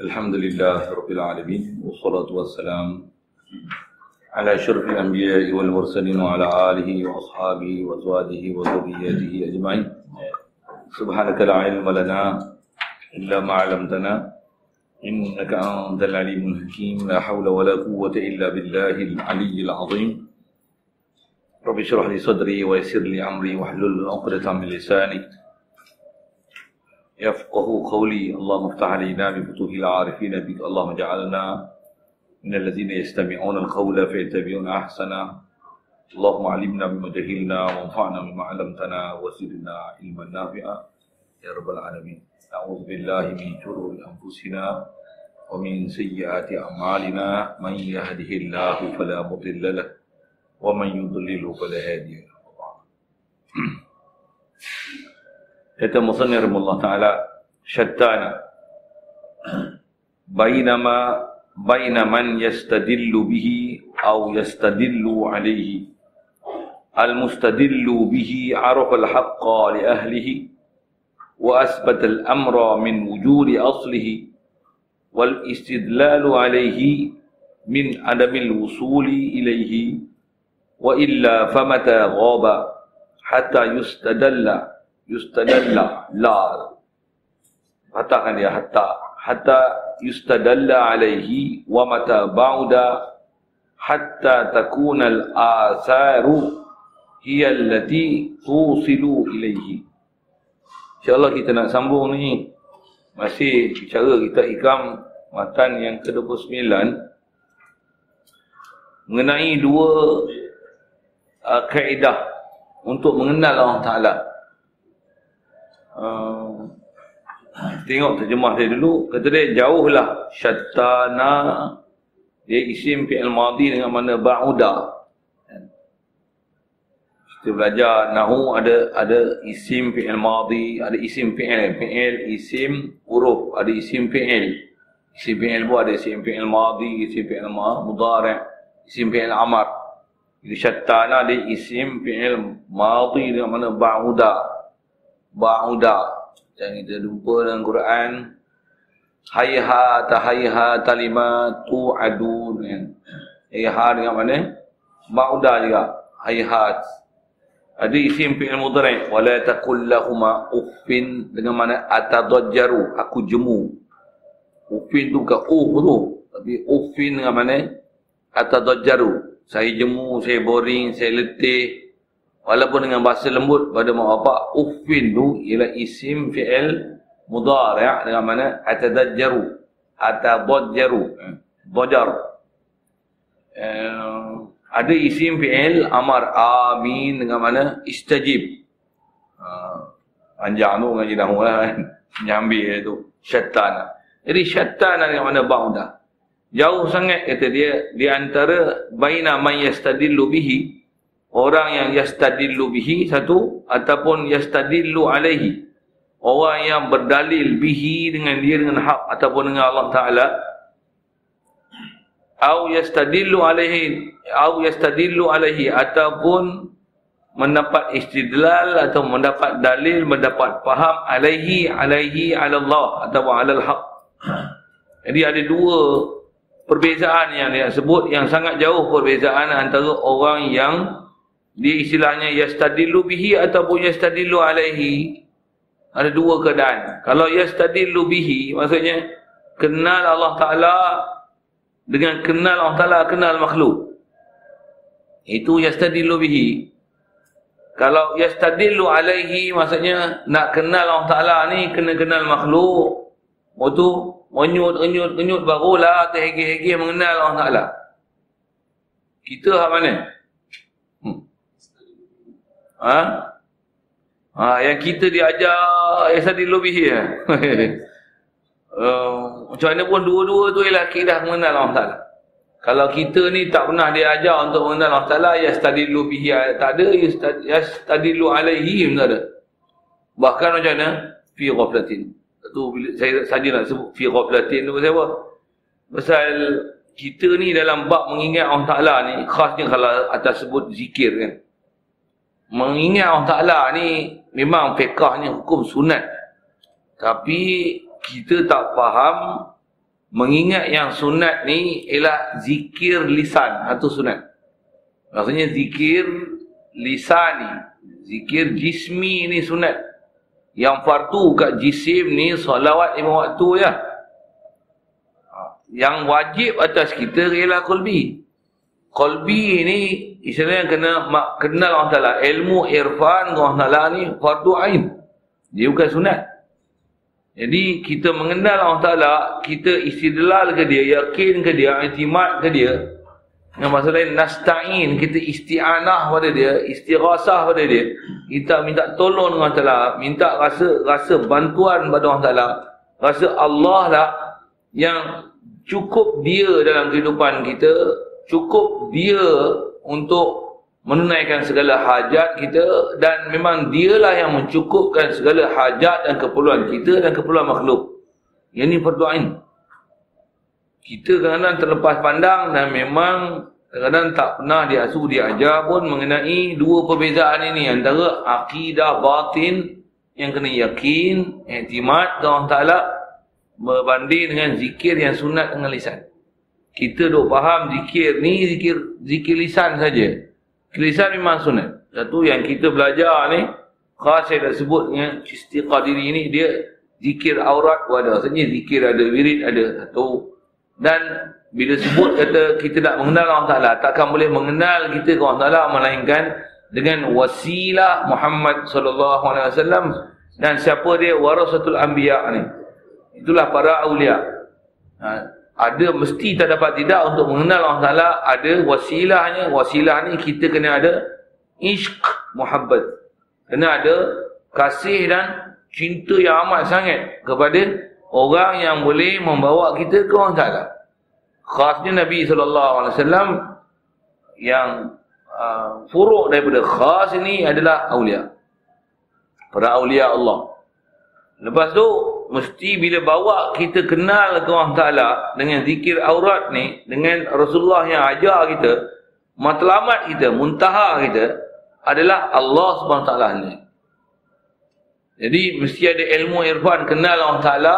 الحمد لله رب العالمين والصلاة والسلام على أشرف الأنبياء والمرسلين وعلى آله وأصحابه وأزواجه وذرياته أجمعين. سبحانك لا علم لنا إلا ما علمتنا إنك أنت العليم الحكيم. لا حول ولا قوة إلا بالله العلي العظيم. رب اشرح لي صدري ويسر لي أمري واحلل عقدة من لساني يفقه قولي. اللهم افتح علينا بفتوح العارفين بك. اللهم اجعلنا من الذين يستمعون القول فيتبعون أحسنه. اللهم علمنا بما جهلنا وانفعنا بما علمتنا وزدنا علما نافعا. يا رب العالمين. أعوذ بالله من شرور أنفسنا ومن سيئات أعمالنا. من يهده الله فلا مضل له ومن يضلل فلا هادي له. يتم مصنف الله تعالى شتانا بينما بين من يستدل به أو يستدل عليه المستدل به عرف الحق لأهله وأثبت الأمر من وجود أصله والاستدلال عليه من عدم الوصول إليه وإلا فمتى غاب حتى يستدل yustadalla. La. Hatakan dia hatta. Hatta yustadalla alaihi wa mata ba'da hatta takuna al atharu hiya allati tusilu ilaihi. Insyaallah kita nak sambung ni. Masih bicara kita ikam matan yang ke-29. Mengenai dua uh, kaedah untuk mengenal Allah Ta'ala. Uh, tengok terjemah dia dulu. Kata dia jauhlah syattana. Dia isim fi'il madhi dengan mana ba'udah. Kita belajar nahu ada ada isim fi'il madhi, ada isim fi'il, fi'il isim huruf, ada isim fi'il. Isim fi'il pun ada isim fi'il madhi, isim fi'il mudhari', isim fi'il amar. Jadi syattana ada isim fi'il madhi dengan mana ba'uda. Ba'uda. Yang kita jumpa dalam Quran hayha tahayha talima tu'adun. Hayha dengan mana? Ba'uda juga. Hayhat ada isim fi'il mudhari' wala taqul lahumma uffin dengan mana atadajjaru aku jemu. Uffin tu bukan uh tu, tapi uffin dengan mana atadajjaru. Saya jemu, saya boring, saya letih. Walaupun dengan bahasa lembut pada mak bapak, uffin tu ialah isim fi'il mudhari' dengan mana atadajjaru. Atadajjaru. Dajar. Eh, ada isim fi'il amar amin dengan mana istajib. Panjang tu ngaji dah lah kan. Nyambil tu. Syaitan. Jadi syaitan dengan mana ba'udah. Jauh sangat kata dia. Di antara baina man yastadillu bihi. Orang yang yastadillu bihi satu. Ataupun yastadillu alaihi. Orang yang berdalil bihi dengan dia dengan hak. Ataupun dengan Allah Ta'ala au yastadillu alaihi au yastadillu alaihi ataupun mendapat istidlal atau mendapat dalil mendapat faham alaihi alaihi ala Allah atau ala al-haq jadi ada dua perbezaan yang dia sebut yang sangat jauh perbezaan antara orang yang dia istilahnya yastadillu bihi ataupun yastadillu alaihi ada dua keadaan kalau yastadillu bihi maksudnya kenal Allah Taala dengan kenal Allah Ta'ala, kenal makhluk. Itu yastadillu bihi. Kalau yastadillu alaihi, maksudnya nak kenal Allah Ta'ala ni, kena kenal makhluk. Waktu menyut, menyut, menyut, barulah terhegi-hegi mengenal Allah Ta'ala. Kita hak mana? Ha? Ha, yang kita diajar yastadillu bihi ya? Uh, macam mana pun dua-dua tu ialah akidah mengenal Allah Ta'ala. Kalau kita ni tak pernah diajar untuk mengenal Allah Ta'ala, ya stadilu bihi tak ada, ya stadilu alaihi tak ada. Bahkan macam mana? Fi ghaflatin. Tu saya saja nak sebut fi ghaflatin tu pasal apa? Pasal kita ni dalam bab mengingat Allah Ta'ala ni, khasnya kalau atas sebut zikir kan. Mengingat Allah Ta'ala ni memang fiqahnya hukum sunat. Tapi kita tak faham mengingat yang sunat ni ialah zikir lisan atau sunat. Maksudnya zikir lisan ni, zikir jismi ni sunat. Yang fardu kat jisim ni salawat lima waktu ya. Yang wajib atas kita ialah kolbi. Kolbi ni istilahnya kena kenal Allah Ta'ala. Ilmu irfan Allah Ta'ala ni fardu ain. Dia bukan sunat. Jadi kita mengenal Allah Ta'ala, kita istidlal ke dia, yakin ke dia, intimat ke dia. Yang maksud lain, nasta'in, kita isti'anah pada dia, istighasah pada dia. Kita minta tolong dengan Allah Ta'ala, minta rasa rasa bantuan pada Allah Ta'ala. Rasa Allah lah yang cukup dia dalam kehidupan kita, cukup dia untuk menunaikan segala hajat kita dan memang dialah yang mencukupkan segala hajat dan keperluan kita dan keperluan makhluk. Yang ini berdoain. Kita kadang-kadang terlepas pandang dan memang kadang-kadang tak pernah diasuh diajar pun mengenai dua perbezaan ini antara akidah batin yang kena yakin, iktimat ke Allah Ta'ala berbanding dengan zikir yang sunat dengan lisan. Kita duk faham zikir ni zikir zikir lisan saja. Lisan memang sunat. Satu yang kita belajar ni khas saya dah sebut dengan istiqah diri ni dia zikir aurat pun ada. Maksudnya zikir ada wirid ada satu. Dan bila sebut kata kita nak mengenal Allah Ta'ala takkan boleh mengenal kita ke Allah Ta'ala melainkan dengan wasilah Muhammad sallallahu alaihi wasallam dan siapa dia warasatul anbiya ni. Itulah para awliya. Ha, ada mesti tak dapat tidak untuk mengenal Allah Ta'ala ada wasilahnya. Wasilah ni kita kena ada ishq muhabbat. Kena ada kasih dan cinta yang amat sangat kepada orang yang boleh membawa kita ke Allah Ta'ala. Khasnya Nabi SAW yang uh, furuk daripada khas ini adalah awliya. Para awliya Allah. Lepas tu, mesti bila bawa kita kenal ke Allah Ta'ala dengan zikir aurat ni, dengan Rasulullah yang ajar kita, matlamat kita, muntaha kita, adalah Allah SWT ni. Jadi, mesti ada ilmu irfan kenal Allah Ta'ala,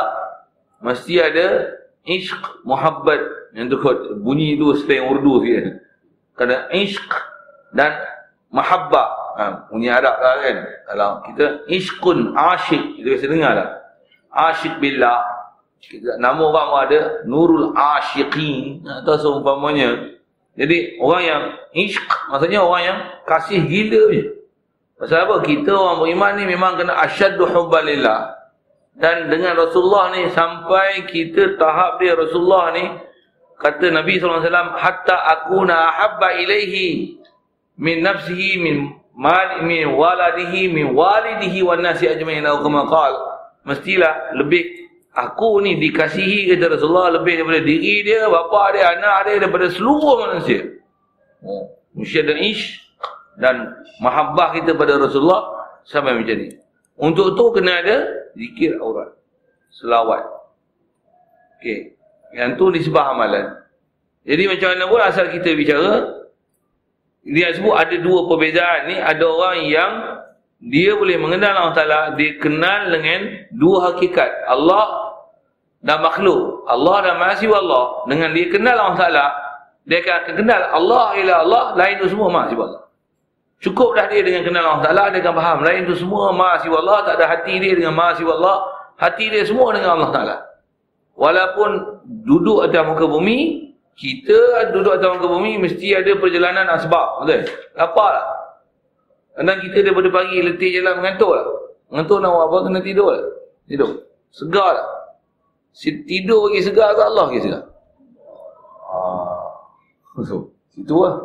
mesti ada ishq, muhabbat, yang tu kot, bunyi tu selain urdu sikit. Kena ishq dan mahabbah ha, bunyi Arab lah kan kalau kita ishqun asyik kita biasa dengar lah asyik billah. Nama orang ada nurul asyiqin atau seumpamanya. Jadi orang yang ishq maksudnya orang yang kasih gila je. Pasal apa? Kita orang beriman ni memang kena asyaddu hubbalillah. Dan dengan Rasulullah ni sampai kita tahap dia Rasulullah ni kata Nabi SAW hatta akuna ahabba ilaihi min nafsihi min mal min waladihi min walidihi wan nasi ajmain atau kama qal mestilah lebih aku ni dikasihi kata Rasulullah lebih daripada diri dia bapa dia anak dia daripada seluruh manusia. Oh manusia dan ish dan mahabbah kita pada Rasulullah sampai macam ni. Untuk tu kena ada zikir aurat selawat. Okey. Yang tu disebab amalan. Jadi macam mana pun asal kita bicara dia sebut ada dua perbezaan ni. Ada orang yang dia boleh mengenal Allah Ta'ala dia kenal dengan dua hakikat. Allah dan makhluk. Allah dan mahasiswa Allah. Dengan dia kenal Allah Ta'ala dia akan kenal Allah ialah Allah lain tu semua mahasiswa Allah. Cukup dah dia dengan kenal Allah Ta'ala dia akan faham. Lain tu semua mahasiswa Allah tak ada hati dia dengan mahasiswa Allah. Hati dia semua dengan Allah Ta'ala. Walaupun duduk atas muka bumi kita duduk atas muka bumi mesti ada perjalanan asbab betul? Lapar tak kadang kita daripada pagi letih jalan mengantuk tak mengantuk nak buat apa kena tidur tak tidur. Segar si tidur lagi segar ke Allah lagi segar. Ah. so, situ lah.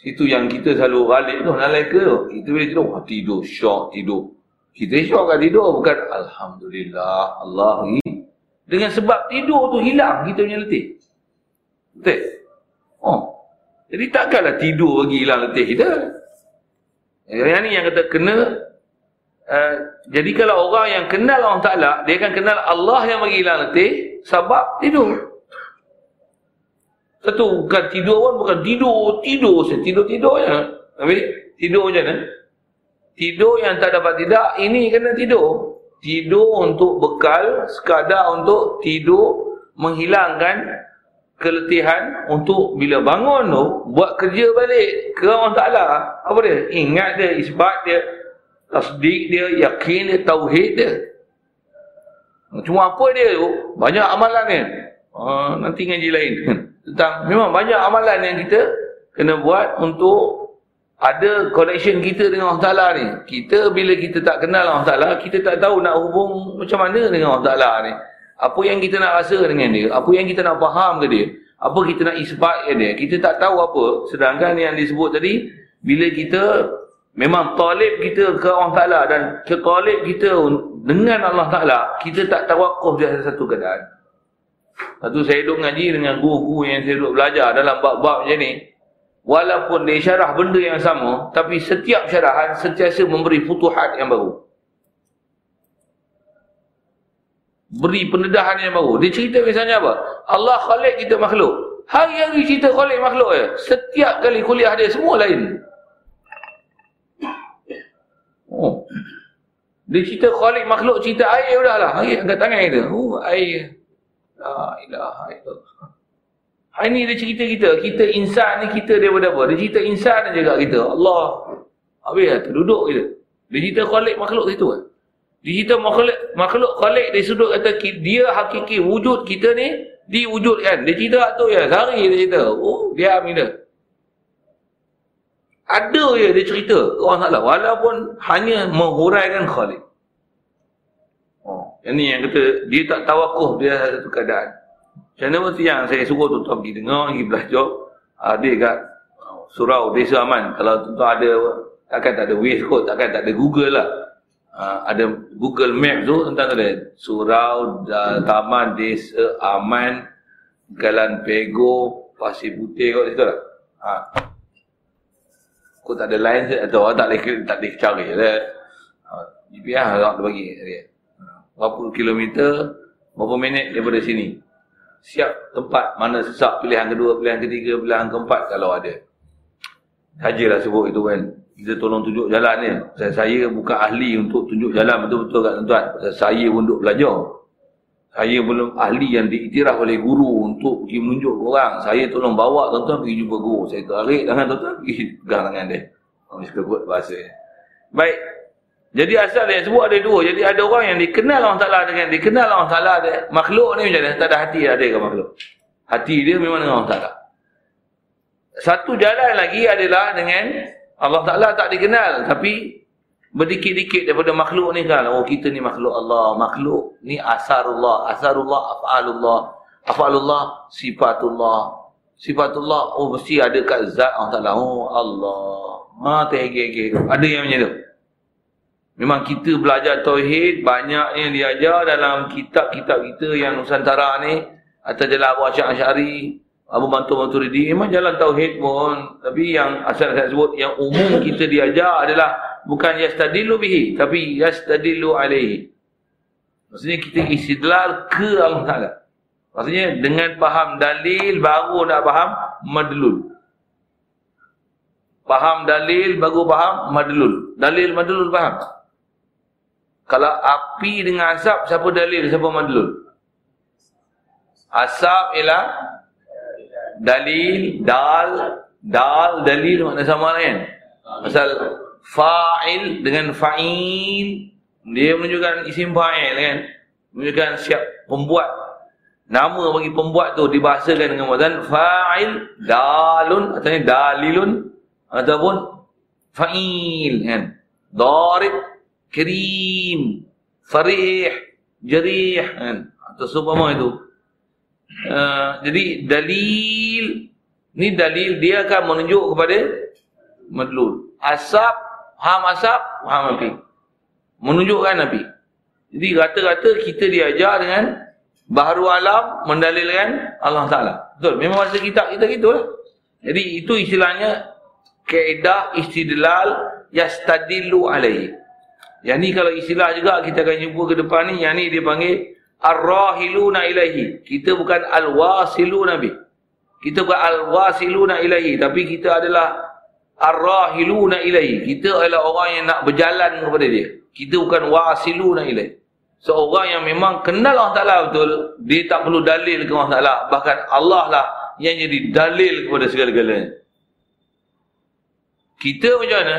Situ yang kita selalu balik tu nalai ke tu. Kita boleh tidur. Oh, tidur. Syok tidur. Kita syok kan tidur bukan Alhamdulillah Allah lagi dengan sebab tidur tu hilang kita punya letih. Betul? Oh. Jadi takkanlah tidur bagi hilang letih kita. Yang ni yang kata kena uh, jadi kalau orang yang kenal Allah Ta'ala, dia akan kenal Allah yang bagi hilang letih sebab tidur. Satu, bukan tidur pun, bukan tidur, tidur saya tidur-tidur je. Tapi tidur je kan? Tidur yang tak dapat tidak, ini kena tidur. Tidur untuk bekal, sekadar untuk tidur menghilangkan keletihan untuk bila bangun tu buat kerja balik ke Allah Taala apa dia? Ingat dia isbat dia tasdik dia yakin dia tauhid dia. Cuma apa dia tu? Banyak amalan dia. Ha, nanti ngaji lain. Tentang memang banyak amalan yang kita kena buat untuk ada connection kita dengan Allah Ta'ala ni. Kita bila kita tak kenal Allah Ta'ala kita tak tahu nak hubung macam mana dengan Allah Ta'ala ni apa yang kita nak rasa dengan dia? Apa yang kita nak faham ke dia? Apa kita nak isbat ke dia? Kita tak tahu apa. Sedangkan yang disebut tadi, bila kita memang talib kita ke Allah Ta'ala dan ke talib kita dengan Allah Ta'ala, kita tak tawakuf di atas satu keadaan. Lepas saya duduk ngaji dengan guru-guru yang saya duduk belajar dalam bab-bab macam ni. Walaupun dia syarah benda yang sama, tapi setiap syarahan sentiasa memberi futuhat yang baru. Beri pendedahan yang baru. Dia cerita misalnya apa? Allah khalik kita makhluk. Hari-hari cerita khalik makhluk ya. Setiap kali kuliah dia semua lain. Oh. Dia cerita khalik makhluk cerita air udahlah. Air angkat tangan kita. Oh, air. La ilaha illallah. Hari ni dia cerita kita. Kita insan ni kita daripada apa? Dia cerita insan juga kita. Allah. Habis lah terduduk kita. Dia cerita khalik makhluk itu kan. Di kita makhluk, makhluk khalik dari sudut kata dia hakiki wujud kita ni diwujudkan. Dia cerita tu ya, sehari dia cerita. Oh, dia dia. Ada je dia cerita orang salah walaupun hanya menghuraikan khalik. Oh, yang ni yang kata dia tak tawakuf dia satu keadaan. Macam mana yang saya suruh tuan pergi dengar, pergi belajar. Ada kat surau desa aman. Kalau tuan ada, takkan tak ada Waze kot, takkan tak ada Google lah uh, ada Google Map tu tentang ada surau uh, taman desa aman Jalan Pego Pasir Putih kat situ lah. Ha. Kau tak ada je atau tak boleh tak boleh cari lah. Ha. GPS lah dia bagi. Berapa kilometer berapa minit daripada sini. Siap tempat mana sesak pilihan kedua, pilihan ketiga, pilihan keempat kalau ada. Sajalah sebut itu kan kita tolong tunjuk jalan ni. Saya, saya bukan ahli untuk tunjuk jalan betul-betul kat tuan-tuan. Saya pun duduk belajar. Saya belum ahli yang diiktiraf oleh guru untuk pergi menunjuk orang. Saya tolong bawa tuan-tuan pergi jumpa guru. Saya tarik tangan tuan-tuan pergi pegang tangan dia. Orang suka buat bahasa. Baik. Jadi asal yang sebut ada dua. Jadi ada orang yang dikenal Allah Ta'ala dengan dikenal Allah Ta'ala dia. Makhluk ni macam mana? Tak ada hati ada ke makhluk? Hati dia memang dengan Allah Ta'ala. Satu jalan lagi adalah dengan Allah Ta'ala tak dikenal tapi berdikit-dikit daripada makhluk ni kan oh kita ni makhluk Allah makhluk ni asarullah asarullah af'alullah af'alullah sifatullah. Sifatullah oh mesti ada kat zat Allah Ta'ala oh Allah. Ha tehge ada yang macam tu. Memang kita belajar tauhid banyak yang diajar dalam kitab-kitab kita yang Nusantara ni atau jalan Abu Asy'ari Abu Bantu Maturidi memang jalan tauhid pun. Tapi yang asal saya sebut yang umum kita diajar adalah bukan yastadillu bihi tapi yastadillu alaihi. Maksudnya kita istidlal ke Allah Taala. Maksudnya dengan faham dalil baru nak faham madlul. Faham dalil baru faham madlul. Dalil madlul faham. Kalau api dengan asap siapa dalil siapa madlul? Asap ialah dalil dal dal dalil makna sama kan pasal fa'il dengan fa'il. Dia menunjukkan isim fa'il kan? Menunjukkan siap pembuat. Nama bagi pembuat tu dibahasakan dengan wazan fa'il dalun atau dalilun ataupun fa'il kan? Darib kirim farih jarih kan? Atau seumpama itu Uh, jadi dalil ni dalil dia akan menunjuk kepada madlul. Asap, ham asap, ham api. Menunjukkan api. Jadi rata-rata kita diajar dengan baharu alam mendalilkan Allah Taala. Betul. Memang masa kita kita gitulah. Jadi itu istilahnya kaedah istidlal yastadillu alaihi. Yang ni kalau istilah juga kita akan jumpa ke depan ni yang ni dia panggil ar-rahiluna ilaihi. Kita bukan al-wasiluna bih. Kita bukan al-wasiluna ilaihi. Tapi kita adalah ar-rahiluna ilaihi. Kita adalah orang yang nak berjalan kepada dia. Kita bukan wasiluna ilaihi. seorang yang memang kenal Allah Ta'ala betul, dia tak perlu dalil ke Allah Ta'ala. Bahkan Allah lah yang jadi dalil kepada segala-galanya. Kita macam mana?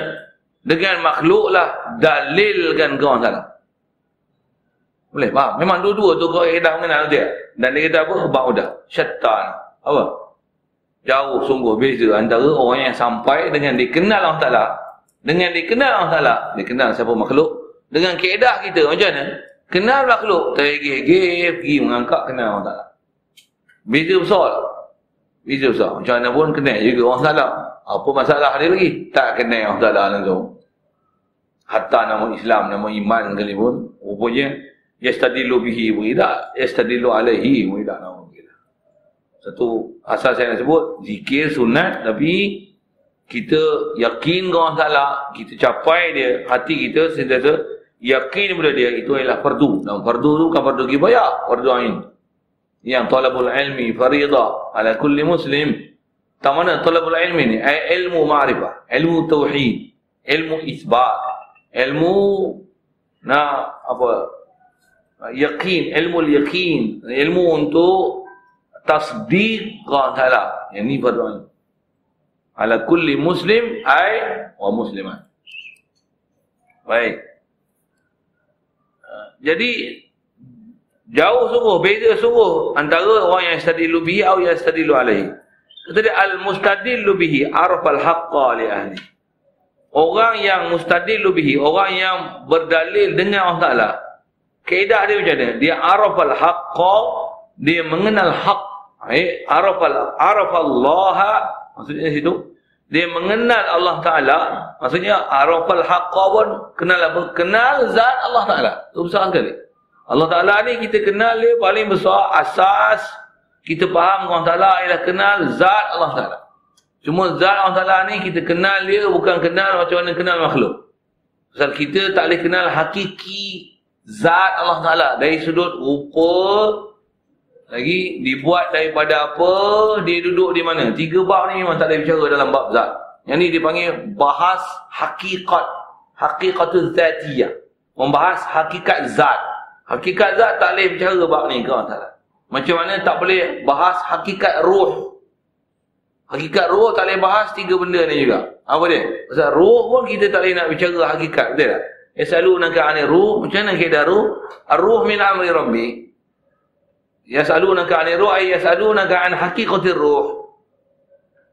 Dengan makhluk lah dalilkan ke Allah Ta'ala. Boleh faham? Memang dua-dua tu kau dah mengenal dia. Dan dia kata apa? Ba'udah. Syaitan. Apa? Jauh sungguh beza antara orang yang sampai dengan dikenal Allah Ta'ala. Dengan dikenal Allah Ta'ala. Dikenal siapa makhluk. Dengan keedah kita macam mana? Kenal makhluk. Tergih-gih pergi mengangkat kenal Allah Ta'ala. Beza besar lah. Beza besar. Macam mana pun kenal juga Allah Ta'ala. Apa masalah dia lagi? Tak kenal Allah Ta'ala langsung. Hatta nama Islam, nama iman kali pun. Rupanya, yastadilu bihi wa ida, yastadilu alaihi wa ida nama satu asal saya nak sebut zikir sunat tapi kita yakin dengan Allah Taala kita capai dia hati kita sentiasa yakin kepada dia itu adalah fardu. Dan fardu tu bukan fardu kifayah fardu ain. Yang talabul ilmi faridah ala kulli muslim. Tak mana talabul ilmi ni ilmu ma'rifah ilmu tauhid ilmu isbat ilmu na apa yakin ilmu yakin ilmu untuk tasdiq ta'ala. Yang ni berdoa ala kulli muslim ay wa muslimat. Baik. Jadi jauh sungguh beza sungguh antara orang yang stadilu bihi atau yang stadilu alaihi. Jadi al mustadillu bihi araf al haqqa li ahli. Orang yang mustadilu bihi orang yang berdalil dengan Allah Taala kaedah dia macam mana? Dia araf al haqqa dia mengenal hak Eh, arafal arafallah maksudnya situ. Dia mengenal Allah Taala maksudnya arafal haqqa pun kenal apa? Kenal zat Allah Taala. Itu besar sekali. Allah Taala ni kita kenal dia paling besar asas. Kita faham Allah Taala ialah kenal zat Allah Taala. Cuma zat Allah Taala ni kita kenal dia bukan kenal macam mana kenal makhluk. Pasal kita tak boleh kenal hakiki zat Allah Taala dari sudut rupa lagi dibuat daripada apa, dia duduk di mana. Tiga bab ni memang tak ada bicara dalam bab zat. Yang ni dipanggil bahas hakikat. Hakikatul zatiyah. Membahas hakikat zat. Hakikat zat tak boleh bicara bab ni ke Allah Macam mana tak boleh bahas hakikat ruh. Hakikat ruh tak boleh bahas tiga benda ni juga. Apa dia? Pasal ruh pun kita tak boleh nak bicara hakikat. Betul tak? Ya selalu nak ke ruh. Macam mana kita ruh? Ar-ruh min amri rabbi. Yas'alunaka 'anil ruh ay yas'alunaka 'an haqiqatir ruh.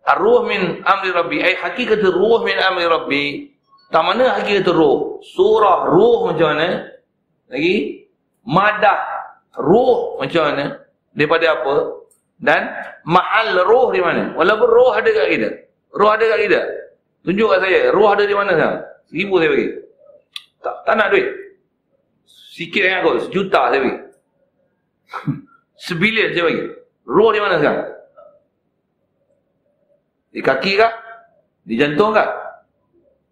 Ar-ruh min amri rabbi ay haqiqatir ruh min amri rabbi. Tak mana hakikatul ruh? Surah ruh macam mana? Lagi madah ruh macam mana? Daripada apa? Dan mahal ruh di mana? Walaupun ruh ada kat kita. Ruh ada kat kita. Tunjuk kat saya, ruh ada di mana sekarang? Seribu saya bagi. Tak, tak nak duit. Sikit dengan aku, sejuta saya bagi. Sebilion saya bagi. Roh di mana sekarang? Di kaki kah? Di jantung kah?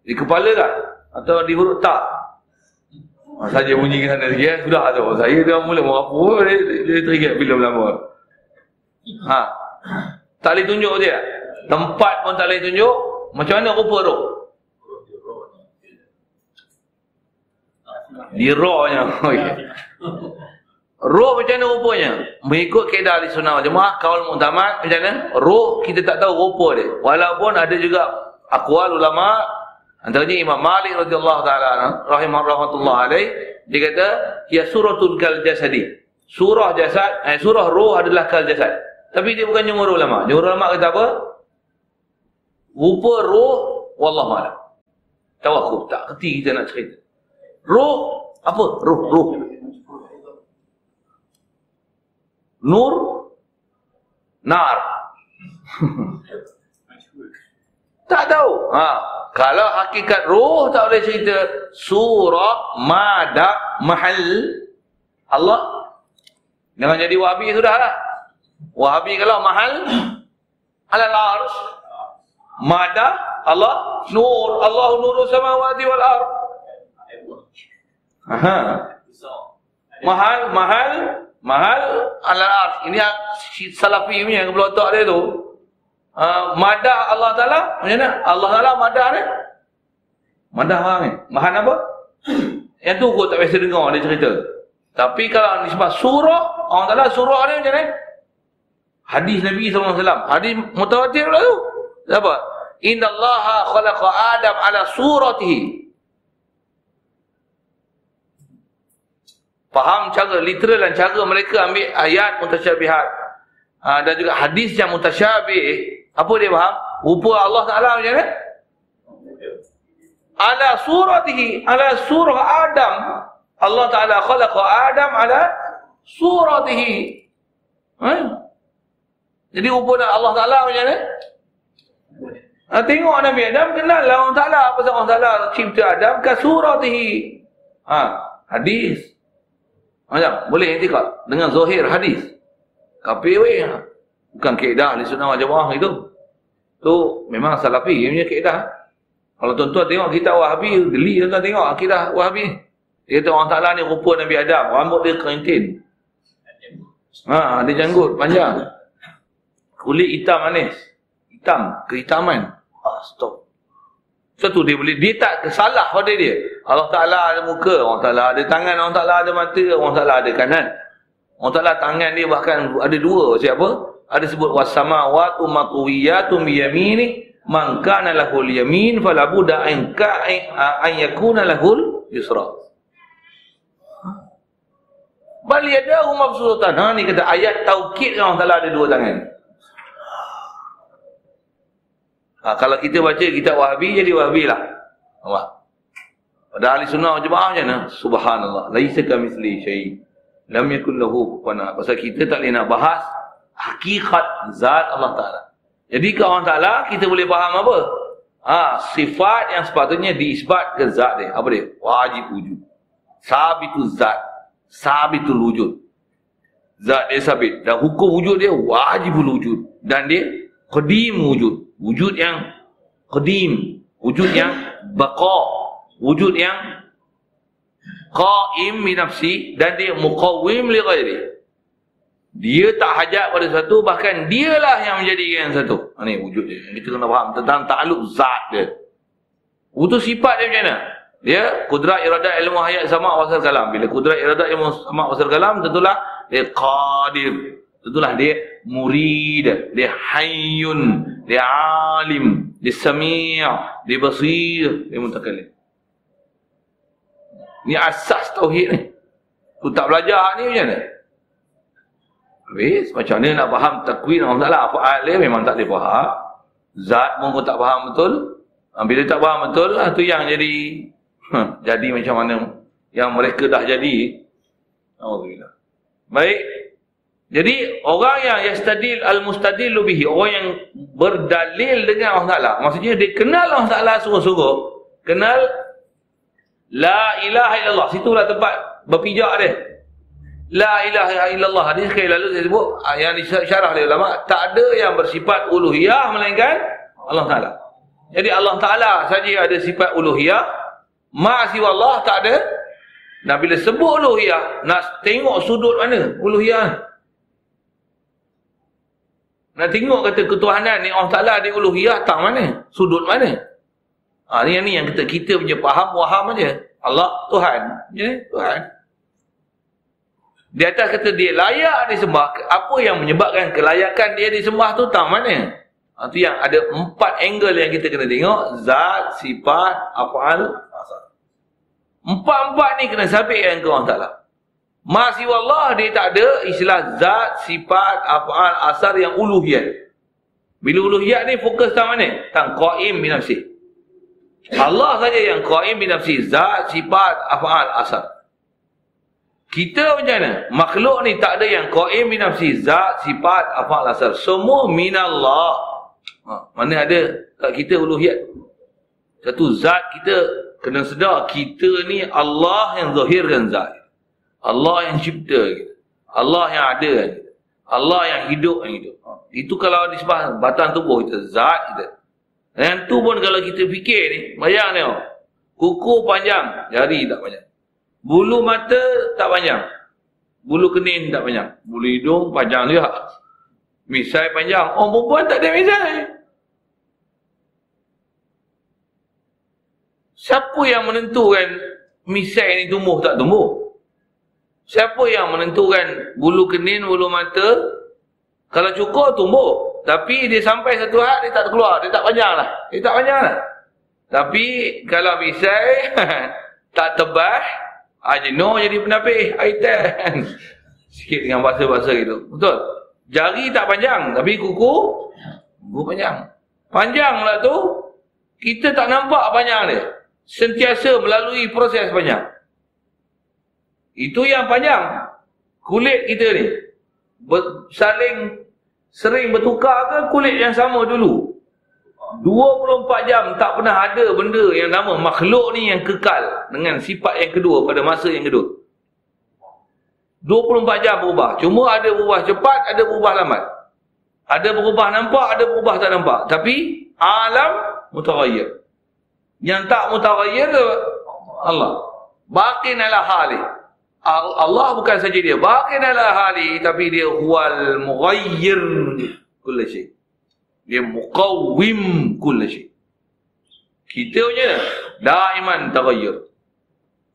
Di kepala kah? Atau di huruf tak? Oh, saja bunyi ke sana sikit. Sudah tu. Saya dah mula mau apa. Dia, dia teringat film lama. Ha. Tak boleh tunjuk dia. Tempat pun tak boleh tunjuk. Macam mana rupa roh? Di rohnya. Roh macam mana rupanya? Mengikut keadaan di sunnah jemaah, kaul mu'tamad macam mana? Roh kita tak tahu rupa dia. Walaupun ada juga akwal ulama, antaranya Imam Malik radhiyallahu taala rahimah rahmatullah alaih, dia kata, "Ya suratul kal jasadi." Surah jasad, eh, surah roh adalah kal jasad. Tapi dia bukan jumhur ulama. Jumhur ulama kata apa? Rupa roh wallahu a'lam. Tawakkuf tak kerti kita nak cerita. Roh apa? Roh, roh. Nur Nar. Tak tahu. Ha. Kalau hakikat roh tak boleh cerita Surah Mada Mahal. Allah. Jangan jadi wahabi sudah lah. Wahabi kalau mahal Alal arsh. Mada Allah. Nur Allah nuru samawati wal arsh Aha. Mahal Mahal Mahal alal arsh. Ini salafi punya kepala otak dia tu. Uh, madah Allah Ta'ala. Macam mana? Allah Ta'ala madah dia. Madah orang ni. Mahal apa? Yang tu kot tak biasa dengar dia cerita. Tapi kalau disebut surah, orang Ta'ala surah ni macam mana? Hadis Nabi SAW. Hadis mutawatir pula tu. Apa? Inna Allah khalaqa Adam ala suratihi. Faham cara literal dan cara mereka ambil ayat mutasyabihat. Ha, dan juga hadis yang mutasyabih. Apa dia faham? Rupa Allah Ta'ala macam mana? Ala suratihi. Ala surah Adam. Allah Ta'ala khalaqa Adam ala suratihi. Ha? Jadi rupa Allah Ta'ala macam mana? Ha, tengok Nabi Adam, kenal lah Allah Ta'ala. Pasal Allah Ta'ala cipta Adam ke suratihi. Ha, hadis. Macam, boleh intikad dengan zahir hadis. Kapir weh. Bukan keedah di sunnah wajah itu. Tu memang salafi punya keedah. Kalau tuan-tuan tengok kita wahabi, geli tuan-tuan tengok akidah wahabi. Dia kata orang Ta'ala ni rupa Nabi Adam. Rambut dia kerintin. Ha, dia janggut panjang. Kulit hitam manis. Hitam. Kehitaman. Ah, stop. Satu dia boleh, dia tak salah pada dia. Allah Ta'ala ada muka, Allah Ta'ala ada tangan, Allah Ta'ala ada mata, Allah Ta'ala ada kanan. Allah Ta'ala tangan dia bahkan ada dua. Siapa? Ada sebut wasamawatu matuwiyatum biyamini man kana lahul yamin falabuda an ka'in an yakuna lahul yusra. Bal yadahu mabsutan. Ha ni kata ayat taukid Allah Ta'ala ada dua tangan. Ha, kalau kita baca kitab Wahabi jadi Wahabi lah. Nampak? Pada ahli sunnah macam mana? Subhanallah. Laisa kamitsli syai. Lam yakun lahu kufuwan Pasal kita tak boleh nak bahas hakikat zat Allah Taala. Jadi ke Allah Taala kita boleh faham apa? Ha, sifat yang sepatutnya diisbat ke zat dia. Apa dia? Wajib wujud. Sabitu zat. Sabitul wujud. Zat dia sabit. Dan hukum wujud dia wajib wujud. Dan dia qadim wujud wujud yang qadim, wujud yang baqa, wujud yang qaim min nafsi dan dia muqawwim li ghairi. Dia tak hajat pada satu bahkan dialah yang menjadikan satu. Ha ni wujud dia. Kita kena faham tentang takluk zat dia. Itu sifat dia macam mana? Dia kudrat iradat ilmu hayat sama wasal kalam. Bila kudrat iradat ilmu sama wasal kalam tentulah dia qadir. Tentulah dia murid, dia hayyun, dia alim, dia sami' dia basir, dia mutakallim. Ni asas tauhid ni. Tu tak belajar ni macam mana? Habis, macam mana nak faham takwin Allah Ta'ala? Apa alim memang tak boleh faham. Zat pun pun tak faham betul. Ha, bila tak faham betul, lah, tu yang jadi jadi macam mana yang mereka dah jadi. Alhamdulillah. Baik. Jadi orang yang yastadil al-mustadil bihi, orang yang berdalil dengan Allah Taala, maksudnya dia kenal Allah Taala sungguh-sungguh, kenal la ilaha illallah. Situlah tempat berpijak dia. La ilaha illallah. Hadis sekali lalu saya sebut ah, yang disyarah oleh ulama, tak ada yang bersifat uluhiyah melainkan Allah Taala. Jadi Allah Taala saja ada sifat uluhiyah, ma siwa Allah tak ada. Nah bila sebut uluhiyah, nak tengok sudut mana uluhiyah? Nak tengok kata ketuhanan ni Allah Ta'ala di uluhiyah tak mana? Sudut mana? Ha, ni yang ni yang kita, kita punya faham, waham aja. Allah Tuhan. Ya, Tuhan. Di atas kata dia layak disembah. Apa yang menyebabkan kelayakan dia disembah tu tak mana? Ha, tu yang ada empat angle yang kita kena tengok. Zat, sifat, afal, asal. Empat-empat ni kena sabitkan ke Allah Ta'ala. Masih Allah dia tak ada istilah zat, sifat, af'al, asar yang uluhiyat. Bila uluhiyat ni fokus tak mana? Tang qaim bin nafsi. Allah saja yang qaim bin nafsi, zat, sifat, af'al, asar. Kita macam mana? Makhluk ni tak ada yang qaim bin nafsi, zat, sifat, af'al, asar. Semua minallah. Ha, mana ada kat kita uluhiyat? Satu zat kita kena sedar kita ni Allah yang zahirkan zat. Allah yang cipta kita. Allah yang ada kita. Allah yang hidup yang hidup. Ha. Itu kalau disebut batang tubuh kita, zat kita. Dan tu pun kalau kita fikir ni, bayang ni. Kuku panjang, jari tak panjang. Bulu mata tak panjang. Bulu kening tak panjang. Bulu hidung panjang juga. Misai panjang. Oh, perempuan tak ada misai. Siapa yang menentukan misai ni tumbuh tak tumbuh? Siapa yang menentukan bulu kenin, bulu mata? Kalau cukur, tumbuh. Tapi dia sampai satu had, dia tak keluar. Dia tak panjang lah. Dia tak panjang lah. Tapi kalau misai, tak tebal, ah, jenuh jadi penapih. Aitan. Sikit dengan bahasa-bahasa gitu. Betul? Jari tak panjang. Tapi kuku, kuku panjang. Panjang lah tu, kita tak nampak panjang dia. Sentiasa melalui proses panjang. Itu yang panjang. Kulit kita ni. Saling sering bertukar ke kulit yang sama dulu. 24 jam tak pernah ada benda yang nama makhluk ni yang kekal dengan sifat yang kedua pada masa yang kedua. 24 jam berubah. Cuma ada berubah cepat, ada berubah lambat. Ada berubah nampak, ada berubah tak nampak. Tapi alam mutaghayyir. Yang tak mutaghayyir Allah. Baqin ala halih. Allah bukan saja dia baqin ala hali tapi dia huwal mughayyir kull shay. Dia muqawwim kull shay. Kita punya daiman taghayyur.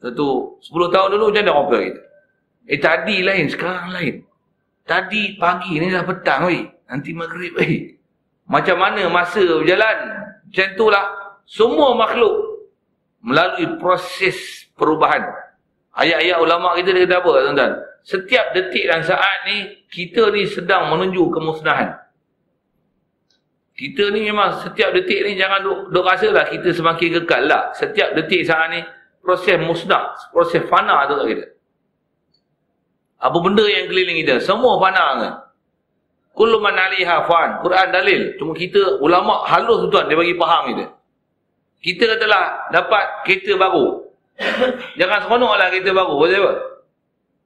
Satu 10 tahun dulu macam mana orang kita? Eh tadi lain, sekarang lain. Tadi pagi ni dah petang weh. Nanti maghrib weh. Macam mana masa berjalan? Macam itulah semua makhluk melalui proses perubahan Ayat-ayat ulama kita dia kata apa tuan-tuan? Setiap detik dan saat ni kita ni sedang menuju kemusnahan. Kita ni memang setiap detik ni jangan duk, duk rasa lah kita semakin kekal lah. Setiap detik saat ni proses musnah, proses fana tu kat kita. Apa benda yang keliling kita? Semua fana kan? Kullu man aliha fan. Quran dalil. Cuma kita ulama halus tuan dia bagi faham kita. Kita katalah dapat kereta baru. Jangan seronoklah kita baru. Apa?